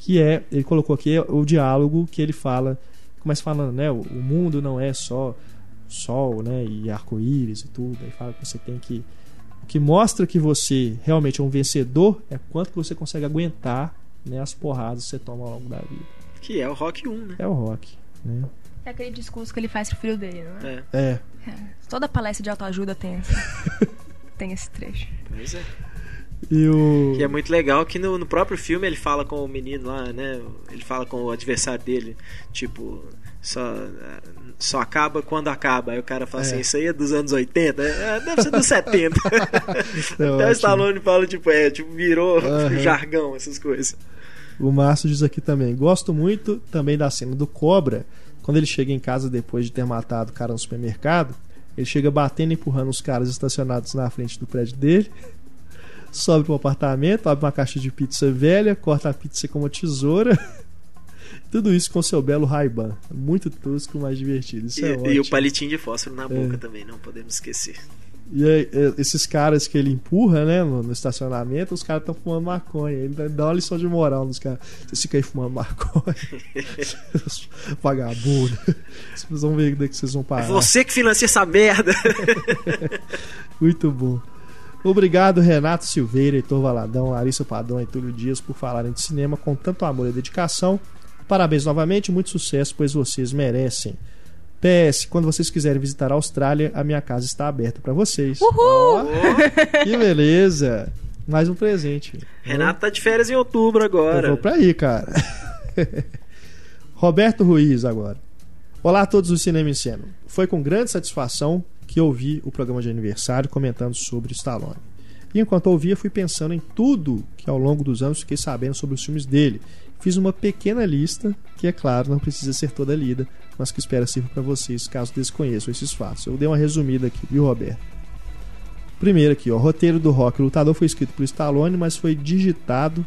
Que é, ele colocou aqui o diálogo que ele fala, começa falando, né, o, o mundo não é só sol, né, e arco-íris e tudo, aí fala que você tem que o que mostra que você realmente é um vencedor é quanto que você consegue aguentar, né, as porradas que você toma ao longo da vida. Que é o Rock 1, né? É o rock, né? É aquele discurso que ele faz pro filho dele, não é? É. É. Toda palestra de autoajuda tem esse, *laughs* tem esse trecho. Pois é. E o Que é muito legal que no, no próprio filme ele fala com o menino lá, né? Ele fala com o adversário dele, tipo, só, só acaba quando acaba. Aí o cara fala É. assim, isso aí é dos anos 80? É, deve ser dos 70. *laughs* Até o. Stallone fala, tipo, é, tipo, virou Aham. *laughs* jargão, essas coisas. O Márcio diz aqui também. Gosto muito também da cena do Cobra, quando ele chega em casa depois de ter matado o cara no supermercado. Ele chega batendo e empurrando os caras estacionados na frente do prédio dele. Sobe pro apartamento, abre uma caixa de pizza velha, corta a pizza com uma tesoura. *laughs* Tudo isso com seu belo Ray-Ban. Muito tosco, mas divertido. Isso E, é e ótimo. o palitinho de fósforo na boca É. também, não podemos esquecer. E aí, é, esses caras que ele empurra, né, no, no estacionamento, os caras estão fumando maconha. Ele dá- uma lição de moral nos caras. Vocês ficam aí fumando maconha. *laughs* Vagabundo. Vocês vão ver daqui que vocês vão É parar. você que financia essa merda! *laughs* Muito bom. Obrigado, Renato Silveira, Heitor Valadão, Larissa Padrão e Túlio Dias por falarem de cinema com tanto amor e dedicação. Parabéns novamente, muito sucesso, pois vocês merecem. PS, quando vocês quiserem visitar a Austrália, a minha casa está aberta para vocês. Uhul! Ó, que beleza! Mais um presente. Renato tá de férias em outubro agora. Eu vou pra aí, cara. *laughs* Roberto Ruiz agora. Olá a todos do Cinema em Cena. Foi com grande satisfação que ouvi o programa de aniversário comentando sobre Stallone. E enquanto ouvia, fui pensando em tudo que ao longo dos anos fiquei sabendo sobre os filmes dele. Fiz uma pequena lista, que é claro, não precisa ser toda lida, mas que espero sirva para vocês caso desconheçam esses fatos. Eu dei uma resumida aqui, viu, Roberto? Primeiro aqui, ó, o roteiro do Rock Lutador foi escrito por Stallone, mas foi digitado,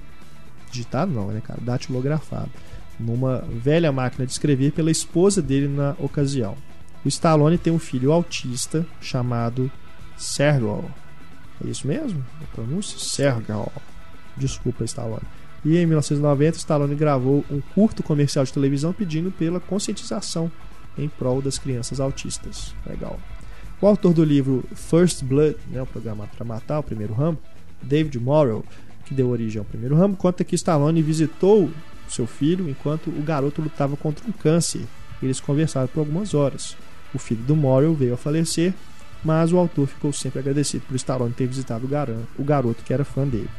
digitado não, né, cara, datilografado, numa velha máquina de escrever pela esposa dele na ocasião. O Stallone tem um filho autista chamado Sergio. É isso mesmo? A pronúncia? Sergio. Desculpa, Stallone. E em 1990, Stallone gravou um curto comercial de televisão pedindo pela conscientização em prol das crianças autistas. Legal. O autor do livro First Blood, né, o programa para matar o primeiro Rambo, David Morrow, que deu origem ao primeiro Rambo, conta que Stallone visitou seu filho enquanto o garoto lutava contra um câncer. Eles conversaram por algumas horas. O filho do Morrow veio a falecer, mas o autor ficou sempre agradecido por Stallone ter visitado o garoto que era fã dele.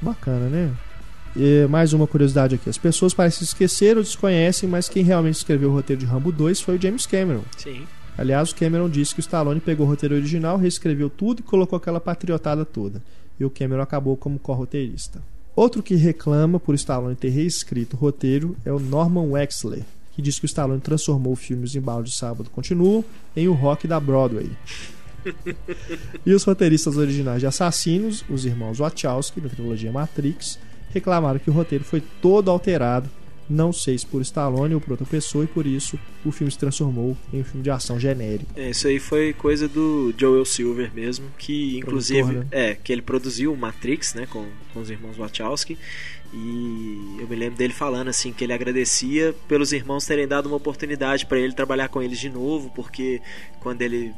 Bacana, né? E mais uma curiosidade aqui: as pessoas parecem esquecer ou desconhecem, mas quem realmente escreveu o roteiro de Rambo 2 foi o James Cameron. Sim. Aliás, o Cameron disse que o Stallone pegou o roteiro original, reescreveu tudo e colocou aquela patriotada toda. E o Cameron acabou como co-roteirista. Outro que reclama por Stallone ter reescrito o roteiro é o Norman Wexler, que diz que o Stallone transformou o filme Os Embalos de Sábado Continuam em o rock da Broadway. e os roteiristas originais de Assassinos, os irmãos Wachowski, da trilogia Matrix, reclamaram que o roteiro foi todo alterado, não sei se por Stallone ou por outra pessoa, e por isso o filme se transformou em um filme de ação genérico. É, isso aí foi coisa do Joel Silver mesmo, que inclusive Produtor, né? é que ele produziu o Matrix, né, com, com os irmãos Wachowski. E eu me lembro dele falando assim que ele agradecia pelos irmãos terem dado uma oportunidade para ele trabalhar com eles de novo, porque quando ele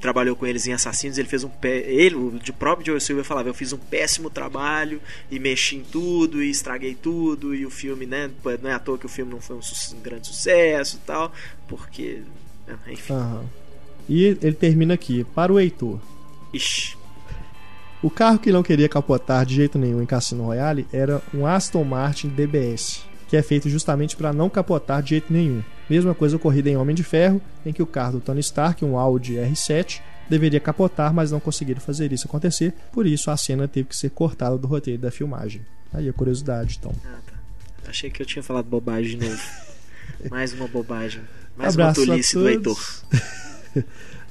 trabalhou com eles em Assassinos, ele fez um pé. Ele, o de próprio Joe Silver falava, eu fiz um péssimo trabalho e mexi em tudo e estraguei tudo, e o filme, né? Não é à toa que o filme não foi um, su um grande sucesso e tal, porque. Né, enfim. E ele termina aqui, para o Heitor. Ixi. O carro que não queria capotar de jeito nenhum em Cassino Royale era um Aston Martin DBS, que é feito justamente para não capotar de jeito nenhum. Mesma coisa ocorrida em Homem de Ferro, em que o carro do Tony Stark, um Audi R7, deveria capotar, mas não conseguiram fazer isso acontecer, por isso a cena teve que ser cortada do roteiro da filmagem. Aí a curiosidade, então. Ah, tá. Achei que eu tinha falado bobagem de novo. *laughs* Mais uma bobagem. Mais Abraço uma tolice do Heitor. *laughs*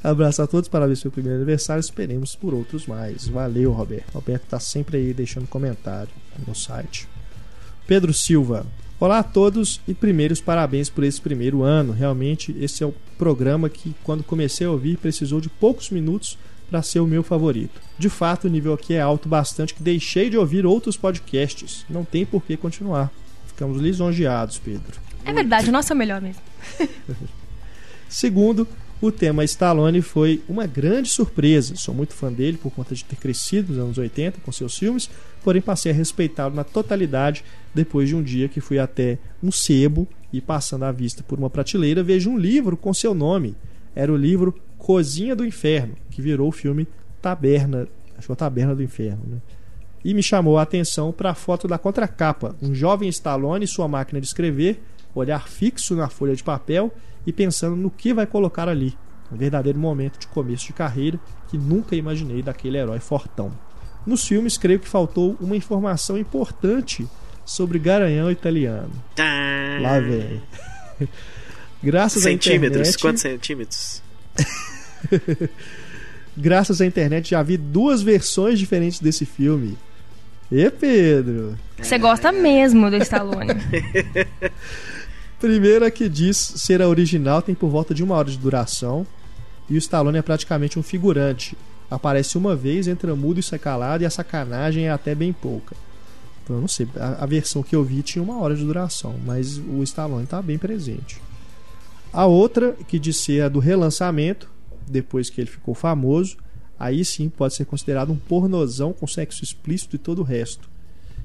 Abraço a todos, parabéns pelo primeiro aniversário. Esperemos por outros mais. Valeu, Roberto. Roberto tá sempre aí deixando comentário no site. Pedro Silva. Olá a todos e primeiros parabéns por esse primeiro ano. Realmente, esse é o programa que, quando comecei a ouvir, precisou de poucos minutos para ser o meu favorito. De fato, o nível aqui é alto bastante que deixei de ouvir outros podcasts. Não tem por que continuar. Ficamos lisonjeados, Pedro. É verdade, o nosso é o melhor mesmo. *laughs* Segundo, o tema Stallone foi uma grande surpresa. Sou muito fã dele por conta de ter crescido nos anos 80 com seus filmes, porém passei a respeitá-lo na totalidade depois de um dia que fui até um sebo e passando a vista por uma prateleira vejo um livro com seu nome. Era o livro Cozinha do Inferno, que virou o filme Taberna, acho que é Taberna do Inferno, né? E me chamou a atenção para a foto da contracapa, um jovem Stallone e sua máquina de escrever, olhar fixo na folha de papel e pensando no que vai colocar ali. Um verdadeiro momento de começo de carreira que nunca imaginei daquele herói fortão. Nos filmes, creio que faltou uma informação importante sobre Garanhão italiano. Tá. Lá vem. *laughs* Graças centímetros, à internet. Quantos centímetros? *laughs* Graças à internet já vi duas versões diferentes desse filme. E Pedro? Você gosta mesmo do Stallone. *laughs* Primeira que diz ser a original tem por volta de uma hora de duração. E o Stallone é praticamente um figurante. Aparece uma vez, entra mudo e sai calado, e a sacanagem é até bem pouca. Então eu não sei. A, a versão que eu vi tinha uma hora de duração, mas o Stallone está bem presente. A outra, que diz ser a do relançamento, depois que ele ficou famoso, aí sim pode ser considerado um pornozão com sexo explícito e todo o resto.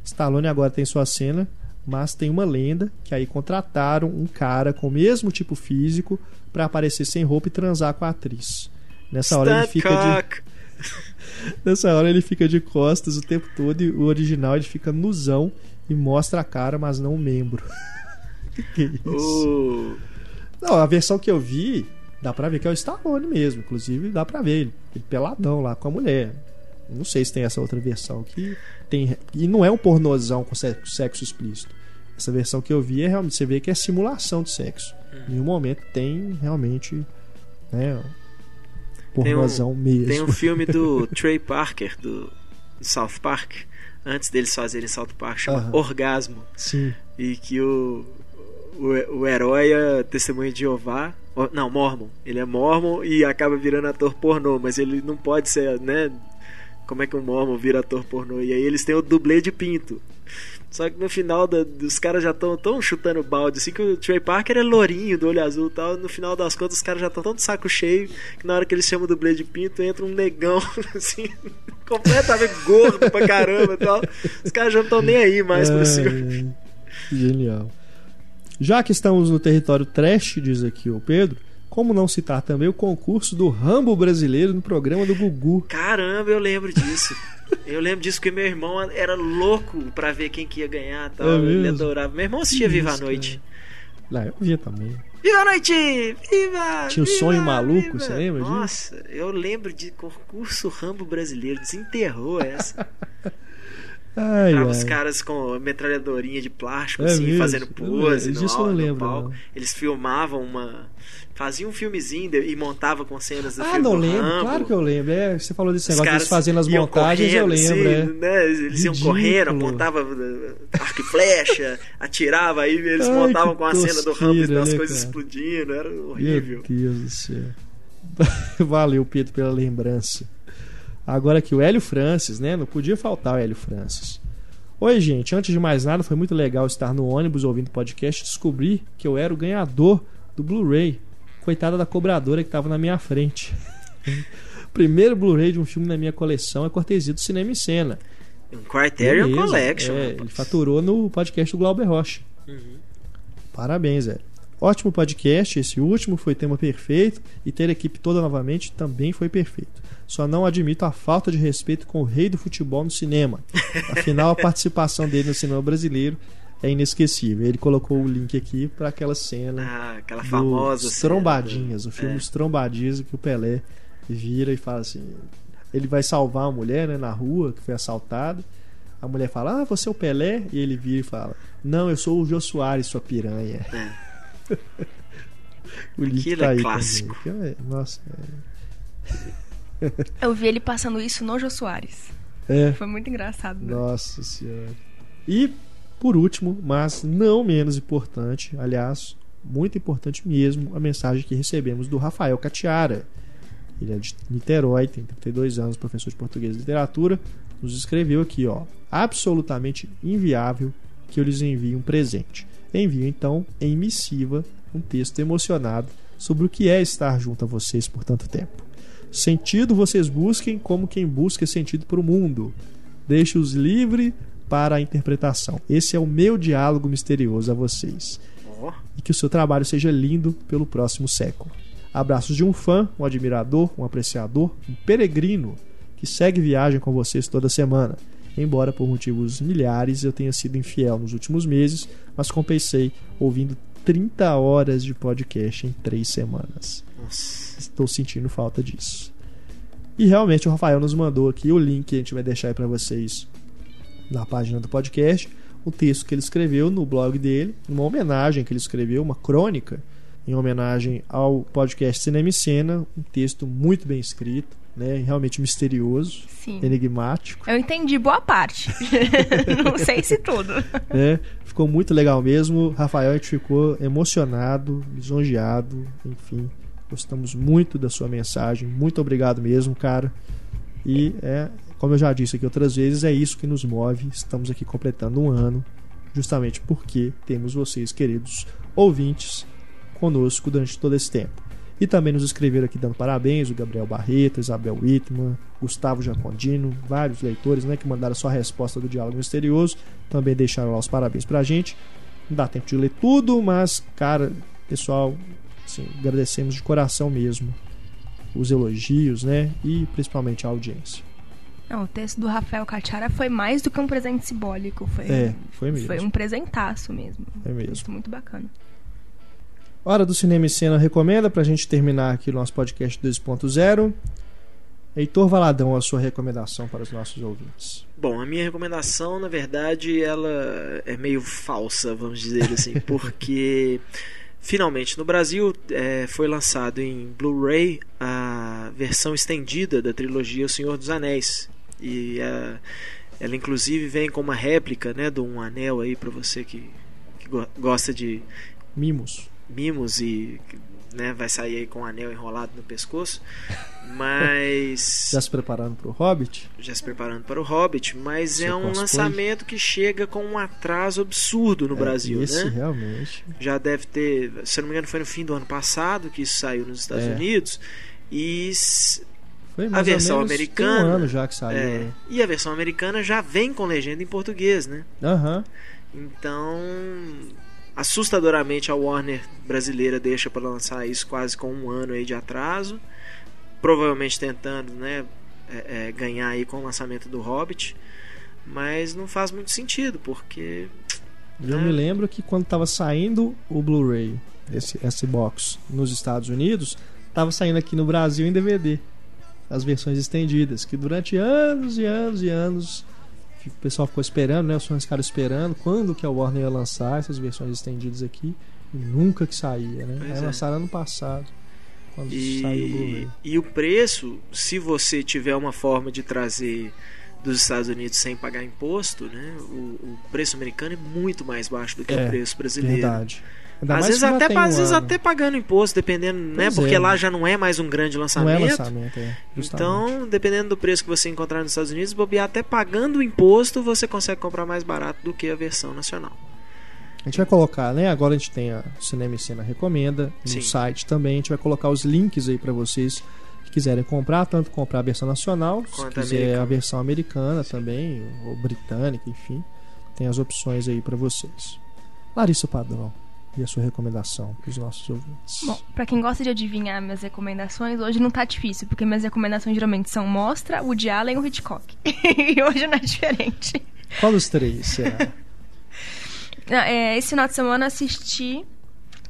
Stallone agora tem sua cena mas tem uma lenda que aí contrataram um cara com o mesmo tipo físico para aparecer sem roupa e transar com a atriz. Nessa hora ele fica de *laughs* Nessa hora ele fica de costas o tempo todo e o original ele fica nuzão e mostra a cara, mas não o membro. *laughs* que isso? Uh. Não, a versão que eu vi, dá pra ver que é o Stallone mesmo. Inclusive, dá pra ver ele, ele peladão lá com a mulher. Não sei se tem essa outra versão que tem. E não é um pornozão com sexo explícito. Essa versão que eu vi é realmente. Você vê que é simulação de sexo. Em nenhum momento tem realmente. Né, pornozão tem um, mesmo. Tem um filme do *laughs* Trey Parker, do South Park, antes deles fazerem South Park, chama Aham. Orgasmo. Sim. E que o, o, o herói é testemunho de Jeová. Não, Mormon. Ele é Mormon e acaba virando ator pornô, mas ele não pode ser, né? Como é que um mormon vira ator pornô. E aí eles têm o dublê de pinto. Só que no final da, dos caras já estão tão chutando balde, assim que o Trey Parker é lourinho, do olho azul e tal. No final das contas, os caras já estão tão de saco cheio que na hora que eles chamam o dublê de pinto, entra um negão, *laughs* assim, completamente gordo pra caramba e tal. Os caras já não estão nem aí mais pro filme. Genial. Já que estamos no território trash, diz aqui o Pedro, como não citar também o concurso do Rambo brasileiro no programa do Gugu? Caramba, eu lembro disso. Eu lembro disso que meu irmão era louco pra ver quem que ia ganhar tal. É ele adorava. Meu irmão assistia Viva a Noite. Lá, eu via também. Viva a noite! Viva! Tinha o um sonho maluco, viva. você lembra disso? Nossa, eu lembro de concurso Rambo brasileiro. Desenterrou essa. *laughs* Ai, ai. os caras com metralhadorinha de plástico, é assim, mesmo? fazendo pose. No, disso eu não lembro. Não. Eles filmavam uma fazia um filmezinho e montava com cenas do ah, filme. Ah, não lembro, Rambo. claro que eu lembro. É, você falou desse negócio eles fazendo as montagens, eu lembro. Assim, é. né? Eles iam correndo, apontavam uh, arco e flecha, *laughs* atirava, aí eles Ai, montavam com a cena do Rambo e das né, coisas cara? explodindo, era horrível. Meu Deus do céu. *laughs* Valeu, Pedro, pela lembrança. Agora aqui o Hélio Francis, né? Não podia faltar o Hélio Francis. Oi, gente. Antes de mais nada, foi muito legal estar no ônibus ouvindo podcast e descobrir que eu era o ganhador do Blu-ray Coitada da cobradora que estava na minha frente. Primeiro Blu-ray de um filme na minha coleção é cortesia do Cinema em Cena. Um Criterion Beleza. Collection. É, ele faturou no podcast do Glauber Rocha. Uhum. Parabéns, velho. Ótimo podcast, esse último foi tema perfeito e ter a equipe toda novamente também foi perfeito. Só não admito a falta de respeito com o rei do futebol no cinema. Afinal, a participação dele no cinema brasileiro é inesquecível. Ele colocou o link aqui para aquela cena. Ah, aquela famosa cena. Trombadinhas, o filme é. Os Trombadinhas, que o Pelé vira e fala assim: ele vai salvar uma mulher né, na rua que foi assaltada. A mulher fala: Ah, você é o Pelé? E ele vira e fala: Não, eu sou o Jô Soares, sua piranha. É. *laughs* o link Aquilo tá é aí clássico. É, nossa. É... eu vi ele passando isso no Jô Soares. É. Foi muito engraçado. Né? Nossa senhora. E por último, mas não menos importante, aliás, muito importante mesmo, a mensagem que recebemos do Rafael Catiara. Ele é de Niterói, tem 32 anos, professor de português e literatura. Nos escreveu aqui, ó, absolutamente inviável que eu lhes envie um presente. Envio então em missiva um texto emocionado sobre o que é estar junto a vocês por tanto tempo. Sentido vocês busquem como quem busca sentido para o mundo. Deixe-os livre para a interpretação. Esse é o meu diálogo misterioso a vocês. E que o seu trabalho seja lindo pelo próximo século. Abraços de um fã, um admirador, um apreciador, um peregrino que segue viagem com vocês toda semana. Embora por motivos milhares eu tenha sido infiel nos últimos meses, mas compensei ouvindo 30 horas de podcast em 3 semanas. Nossa. Estou sentindo falta disso. E realmente o Rafael nos mandou aqui o link a gente vai deixar aí para vocês na página do podcast o texto que ele escreveu no blog dele, uma homenagem que ele escreveu, uma crônica em homenagem ao podcast Cinema e Cena, um texto muito bem escrito, né, realmente misterioso, Sim. enigmático. Eu entendi boa parte, *laughs* não sei se tudo. *laughs* É, ficou muito legal mesmo. Rafael, a gente ficou emocionado, lisonjeado, enfim, gostamos muito da sua mensagem. Muito obrigado mesmo, cara. E é como eu já disse aqui outras vezes, é isso que nos move. Estamos aqui completando um ano, justamente porque temos vocês, queridos ouvintes, conosco durante todo esse tempo. E também nos escreveram aqui dando parabéns o Gabriel Barreto, Isabel Whitman, Gustavo Jacondino, vários leitores né, que mandaram sua resposta do Diálogo Misterioso. Também deixaram lá os parabéns pra gente. Não dá tempo de ler tudo, mas, cara, pessoal, assim, agradecemos de coração mesmo os elogios, né? E principalmente a audiência. Não, o texto do Rafael Cachara foi mais do que um presente simbólico. Foi, é, foi mesmo. Foi um presentaço mesmo. É mesmo. muito bacana. Hora do Cinema e Cena recomenda pra gente terminar aqui o nosso podcast 2.0. Heitor Valadão, a sua recomendação para os nossos ouvintes. Bom, a minha recomendação, na verdade, ela é meio falsa, vamos dizer assim, *laughs* porque finalmente no Brasil é, foi lançado em Blu-ray a versão estendida da trilogia O Senhor dos Anéis, e a, ela inclusive vem com uma réplica né, de um anel aí para você que, que go gosta de mimos. Mimos e né, vai sair aí com um anel enrolado no pescoço. Mas. *laughs* já se preparando para o Hobbit? Já se preparando para o Hobbit, mas Seu é um cosplay. lançamento que chega com um atraso absurdo no é, Brasil, esse né? realmente. Já deve ter. Se eu não me engano, foi no fim do ano passado que isso saiu nos Estados é. Unidos. E foi mais a versão americana. Um ano já que saiu. É, né? E a versão americana já vem com legenda em português, né? Aham. Uhum. Então, assustadoramente a Warner brasileira deixa para lançar isso quase com um ano aí de atraso, provavelmente tentando, né, é, é, ganhar aí com o lançamento do Hobbit, mas não faz muito sentido porque eu me lembro que quando estava saindo o Blu-ray, esse, esse box nos Estados Unidos, estava saindo aqui no Brasil em DVD as versões estendidas, que durante anos e anos e anos o pessoal ficou esperando, né? Os fãs ficaram esperando quando que a Warner ia lançar essas versões estendidas aqui e nunca que saía, né? Pois Aí é. lançaram ano passado. Quando e, saiu o Blu-ray. E o preço, se você tiver uma forma de trazer dos Estados Unidos sem pagar imposto, né? O, o preço americano é muito mais baixo do que é, o preço brasileiro. Verdade. Ainda às vezes até um às vezes até pagando imposto, dependendo, né? Porque é. lá já não é mais um grande lançamento. Não é lançamento, é, então, dependendo do preço que você encontrar nos Estados Unidos, bobear até pagando o imposto, você consegue comprar mais barato do que a versão nacional. A gente vai colocar, né? Agora a gente tem a Cinema e Cena Recomenda no Sim. site também. A gente vai colocar os links aí para vocês que quiserem comprar, tanto comprar a versão nacional, Quanto se quiser a versão americana Sim. também, ou britânica, enfim. Tem as opções aí para vocês. Larissa Padrão e a sua recomendação para os nossos ouvintes? Bom, para quem gosta de adivinhar minhas recomendações, hoje não tá difícil, porque minhas recomendações geralmente são Mostra, o Allen e o Hitchcock. *laughs* e hoje não é diferente. Qual dos três será? é, esse final de semana assisti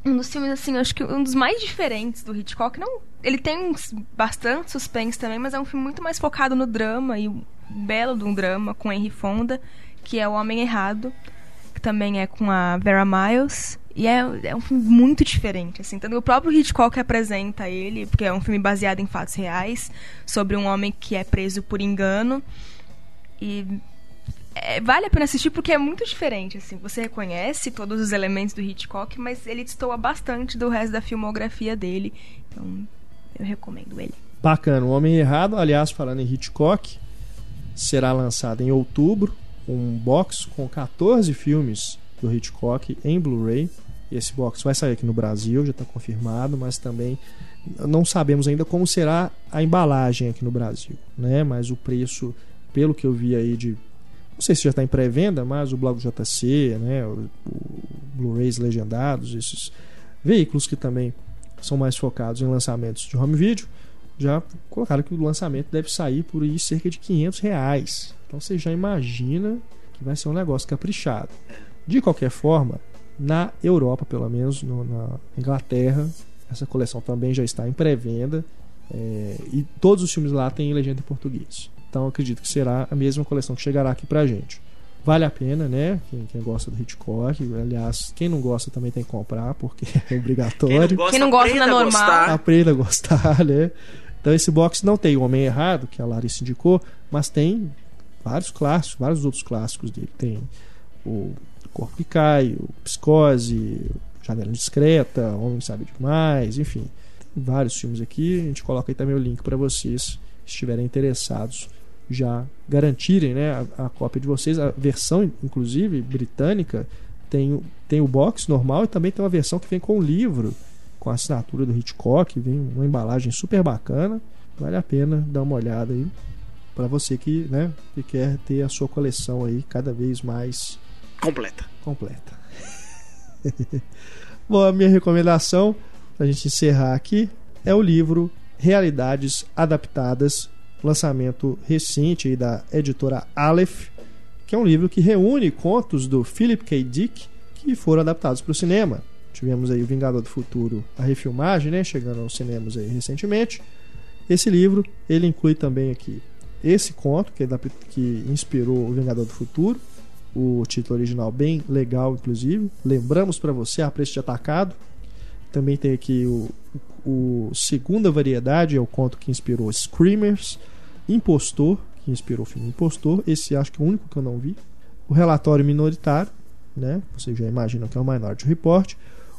um dos filmes, assim, acho que um dos mais diferentes do Hitchcock. Não, ele tem bastante suspense também, mas é um filme muito mais focado no drama e um belo de um drama com Henry Fonda, que é O Homem Errado, que também é com a Vera Miles. E é, é um filme muito diferente, assim. Tanto o próprio Hitchcock apresenta ele, porque é um filme baseado em fatos reais, sobre um homem que é preso por engano. E é, vale a pena assistir porque é muito diferente, assim. Você reconhece todos os elementos do Hitchcock, mas ele destoa bastante do resto da filmografia dele. Então, eu recomendo ele. Bacana. O Homem Errado, aliás, falando em Hitchcock, será lançado em outubro um box com 14 filmes do Hitchcock em Blu-ray. Esse box vai sair aqui no Brasil, já está confirmado, mas também não sabemos ainda como será a embalagem aqui no Brasil, né? Mas o preço, pelo que eu vi aí de não sei se já está em pré-venda, mas o blog JC, né, o, Blu-rays legendados, esses veículos que também são mais focados em lançamentos de home video, já colocaram que o lançamento deve sair por aí cerca de 500 reais. Então você já imagina que vai ser um negócio caprichado. De qualquer forma, na Europa, pelo menos, no, na Inglaterra, essa coleção também já está em pré-venda. É, e todos os filmes lá têm legenda em português. Então acredito que será a mesma coleção que chegará aqui pra gente. Vale a pena, né? Quem, quem gosta do Hitchcock, aliás, quem não gosta também tem que comprar, porque é obrigatório. Quem não gosta, quem não gosta da normal. Gostar. Aprenda a gostar, né? Então esse box não tem o Homem Errado, que a Larissa indicou, mas tem vários clássicos, vários outros clássicos dele. Tem o Corpo que Cai, Psicose, Janela Discreta, Homem Sabe Demais, enfim. Vários filmes aqui. A gente coloca aí também o link para vocês, estiverem interessados, já garantirem né, a, a, cópia de vocês. A versão, inclusive, britânica, tem, tem o box normal e também tem uma versão que vem com o livro, com a assinatura do Hitchcock, vem uma embalagem super bacana. Vale a pena dar uma olhada aí para você que, né, que quer ter a sua coleção aí cada vez mais Completa. Completa. *laughs* Bom, a minha recomendação, para a gente encerrar aqui, é o livro Realidades Adaptadas, lançamento recente da editora Aleph, que é um livro que reúne contos do Philip K. Dick que foram adaptados para o cinema. Tivemos aí o Vingador do Futuro, a refilmagem, né, chegando aos cinemas aí recentemente. Esse livro, ele inclui também aqui esse conto que, que inspirou o Vingador do Futuro, o título original bem legal, inclusive. Lembramos para você a preço de atacado. Também tem aqui o, o segunda variedade, é o conto que inspirou Screamers, Impostor, que inspirou o filme Impostor. Esse acho que é o único que eu não vi. O relatório minoritário, né? Vocês já imaginam que é o Minority Report.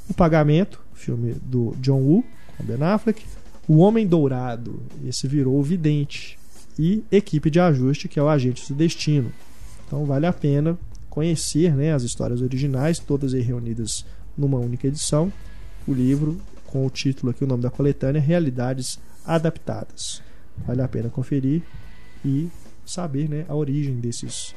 O Pagamento, filme do John Woo. com Ben Affleck. O Homem Dourado, esse virou o Vidente. E Equipe de Ajuste, que é o Agente do Destino. Então vale a pena conhecer né, as histórias originais, todas aí reunidas numa única edição. O livro com o título aqui, o nome da coletânea, Realidades Adaptadas. Vale a pena conferir e saber né, a origem desses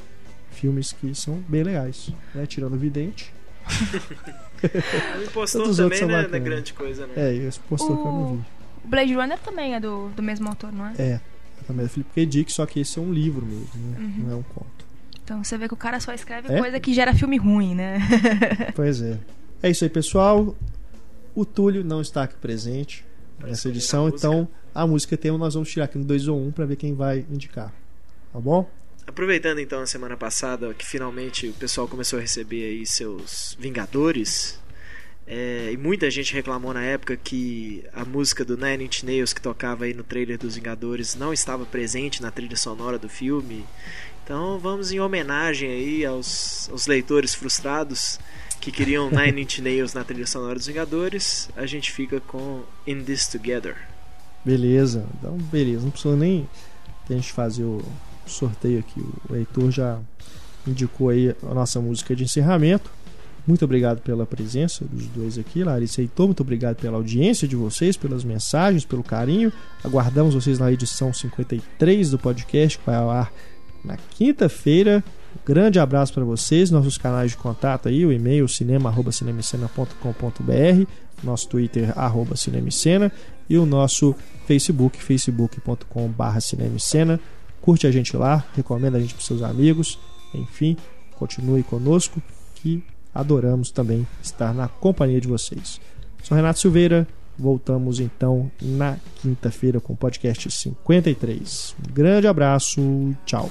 filmes que são bem legais. Né? Tirando o Vidente. *laughs* o impostor também não é grande coisa, né? É, esse impostor o... que eu não vi. Blade Runner também é do, do mesmo autor, não é? É, também é do Philip K. Dick, só que esse é um livro mesmo, né? Uhum. não é um conto. Então você vê que o cara só escreve é? coisa que gera filme ruim, né? *laughs* pois é. É isso aí, pessoal. O Túlio não está aqui presente nessa edição, a então a música tem nós vamos tirar aqui no 2 ou 1 um para ver quem vai indicar. Tá bom? Aproveitando então a semana passada que finalmente o pessoal começou a receber aí seus Vingadores, é, e muita gente reclamou na época que a música do Nine Inch Nails que tocava aí no trailer dos Vingadores não estava presente na trilha sonora do filme. Então vamos em homenagem aí aos, aos leitores frustrados que queriam *laughs* Nine Inch Nails na trilha sonora dos Vingadores. A gente fica com In This Together. Beleza, então beleza, não precisa nem a gente fazer o sorteio aqui. O Heitor já indicou aí a nossa música de encerramento. Muito obrigado pela presença dos dois aqui, Larissa e Heitor. Muito obrigado pela audiência de vocês, pelas mensagens, pelo carinho. Aguardamos vocês na edição 53 do podcast, que vai ao ar na quinta-feira. grande abraço para vocês, nossos canais de contato aí, o e-mail cinema@cinemicena.com.br, nosso Twitter arroba cinemicena e o nosso Facebook facebook.com/cinemicena. Curte a gente lá, recomenda a gente para seus amigos. Enfim, continue conosco que adoramos também estar na companhia de vocês. Sou Renato Silveira, voltamos então na quinta-feira com o podcast 53. Um grande abraço, tchau.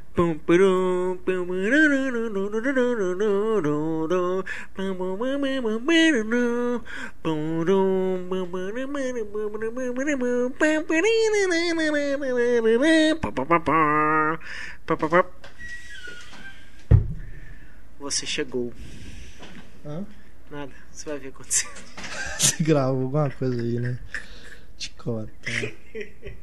Você chegou. Hã? Nada, você vai ver acontecer. *laughs* Você gravou alguma coisa aí, né? Te conta. *laughs*